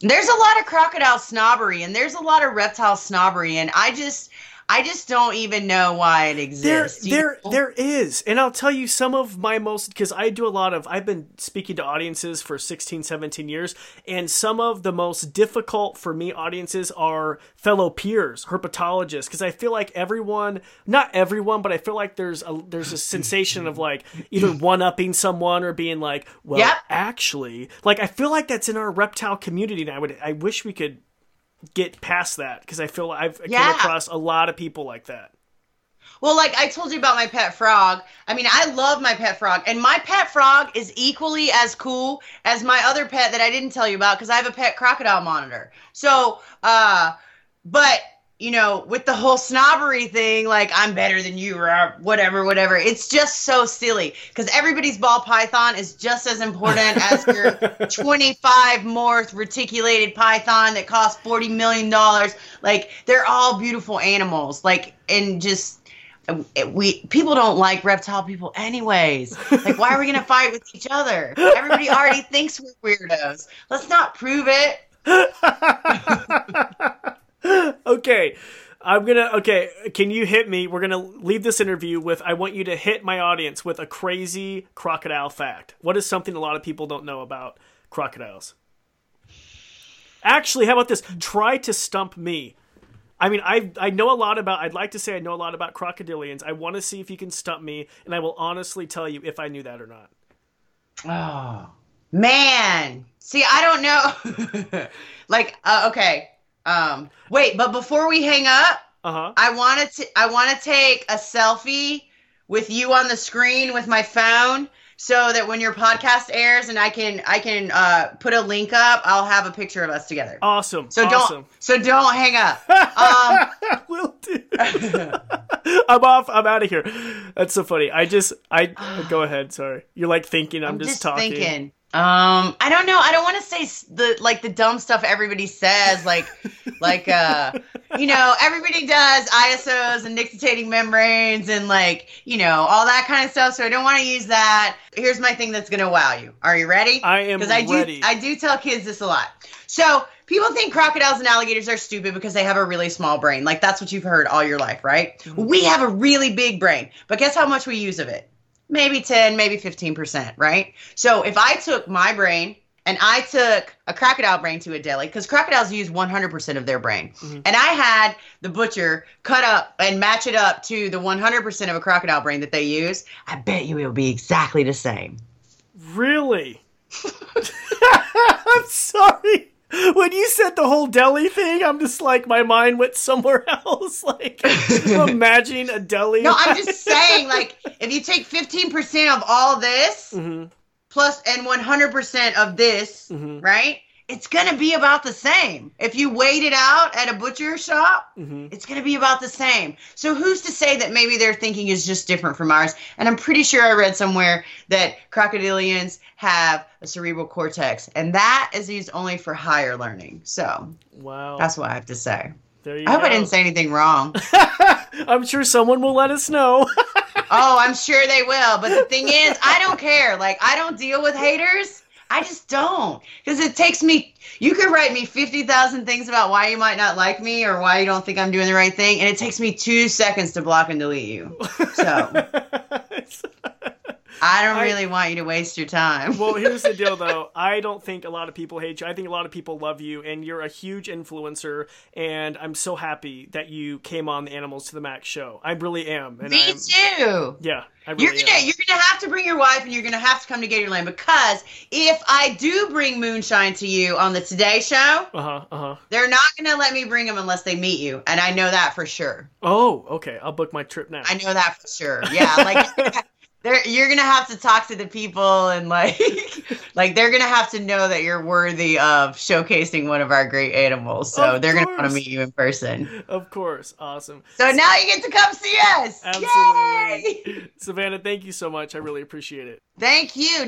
B: There's a lot of crocodile snobbery and there's a lot of reptile snobbery. And I just, I just don't even know why it exists.
A: There, there, there is, and I'll tell you some of my most because I do a lot of. I've been speaking to audiences for 16, 17 years, and some of the most difficult for me audiences are fellow peers, herpetologists, because I feel like everyone, not everyone, but I feel like there's a there's a sensation of like either one upping someone or being like, well, yep. actually, like I feel like that's in our reptile community, and I would, I wish we could get past that because I feel I've yeah. come across a lot of people like that.
B: Well, like I told you about my pet frog. I mean, I love my pet frog, and my pet frog is equally as cool as my other pet that I didn't tell you about because I have a pet crocodile monitor. So, uh, but you know, with the whole snobbery thing, like I'm better than you or uh, whatever, whatever. It's just so silly because everybody's ball python is just as important as your 25 morph reticulated python that costs 40 million dollars. Like they're all beautiful animals. Like and just uh, we people don't like reptile people anyways. Like why are we gonna fight with each other? Everybody already thinks we're weirdos. Let's not prove it.
A: okay. I'm gonna okay. Can you hit me? We're gonna leave this interview with. I want you to hit my audience with a crazy crocodile fact. What is something a lot of people don't know about crocodiles? Actually, how about this? Try to stump me. I mean, I I know a lot about. I'd like to say I know a lot about crocodilians. I want to see if you can stump me, and I will honestly tell you if I knew that or not.
B: Oh man, see, I don't know. like, uh, okay, um, wait, but before we hang up,
A: Uh huh.
B: I want to I want to take a selfie with you on the screen with my phone so that when your podcast airs and I can I can uh, put a link up, I'll have a picture of us together.
A: Awesome.
B: So
A: awesome.
B: don't so don't hang up. Um,
A: Will do. I'm off. I'm out of here. That's so funny. I just I go ahead. Sorry. You're like thinking I'm,
B: I'm
A: just,
B: just
A: talking.
B: thinking. Um, I don't know. I don't want to say the like the dumb stuff everybody says, like like uh, you know, everybody does ISOs and nictitating membranes and like you know all that kind of stuff. So I don't want to use that. Here's my thing that's gonna wow you. Are you ready?
A: I am
B: Because I do. I do tell kids this a lot. So people think crocodiles and alligators are stupid because they have a really small brain. Like that's what you've heard all your life, right?
A: Mm-hmm.
B: We have a really big brain, but guess how much we use of it? Maybe 10, maybe 15%, right? So if I took my brain and I took a crocodile brain to a deli, because crocodiles use 100% of their brain,
A: Mhm.
B: and I had the butcher cut up and match it up to the 100% of a crocodile brain that they use, I bet you it would be exactly the same.
A: Really? I'm sorry. When you said the whole deli thing, I'm just like my mind went somewhere else. Like I'm imagining a deli.
B: No, I'm just saying, like, if you take 15% of all this
A: hmm
B: plus and 100% of this,
A: Mhm.
B: right? It's going to be about the same. If you weighed it out at a butcher shop,
A: hmm
B: it's going to be about the same. So who's to say that maybe their thinking is just different from ours? And I'm pretty sure I read somewhere that crocodilians have a cerebral cortex, and that is used only for higher learning. So
A: Wow.
B: that's what I have to say.
A: there you
B: I hope I didn't say anything wrong.
A: I'm sure someone will let us know.
B: Oh, I'm sure they will. But the thing is, I don't care. Like, I don't deal with haters. I just don't. Because it takes me, you could write me 50,000 things about why you might not like me or why you don't think I'm doing the right thing. And it takes me two seconds to block and delete you. So I don't
A: I-
B: really want you to waste your time.
A: well, here's the deal, though. I don't think a lot of people hate you. I think a lot of people love you, and you're a huge influencer. And I'm so happy that you came on the Animals to the Max show. I really am. And
B: me
A: I'm,
B: too.
A: Yeah, I
B: You're gonna
A: am.
B: you're gonna have to bring your wife and you're gonna have to come to Gatorland because if I do bring moonshine to you on the Today Show,
A: Uh huh. Uh huh.
B: they're not gonna let me bring them unless they meet you, and I know that for sure.
A: Oh, okay. I'll book my trip now.
B: I know that for sure. Yeah, like they're, you're gonna have to talk to the people and like like they're gonna have to know that you're worthy of showcasing one of our great animals. So
A: Of
B: they're gonna want to meet you in person.
A: Of course. Awesome.
B: So now you get to come see us. Yay!
A: Absolutely. Savannah, thank you so much. I really appreciate it.
B: Thank you.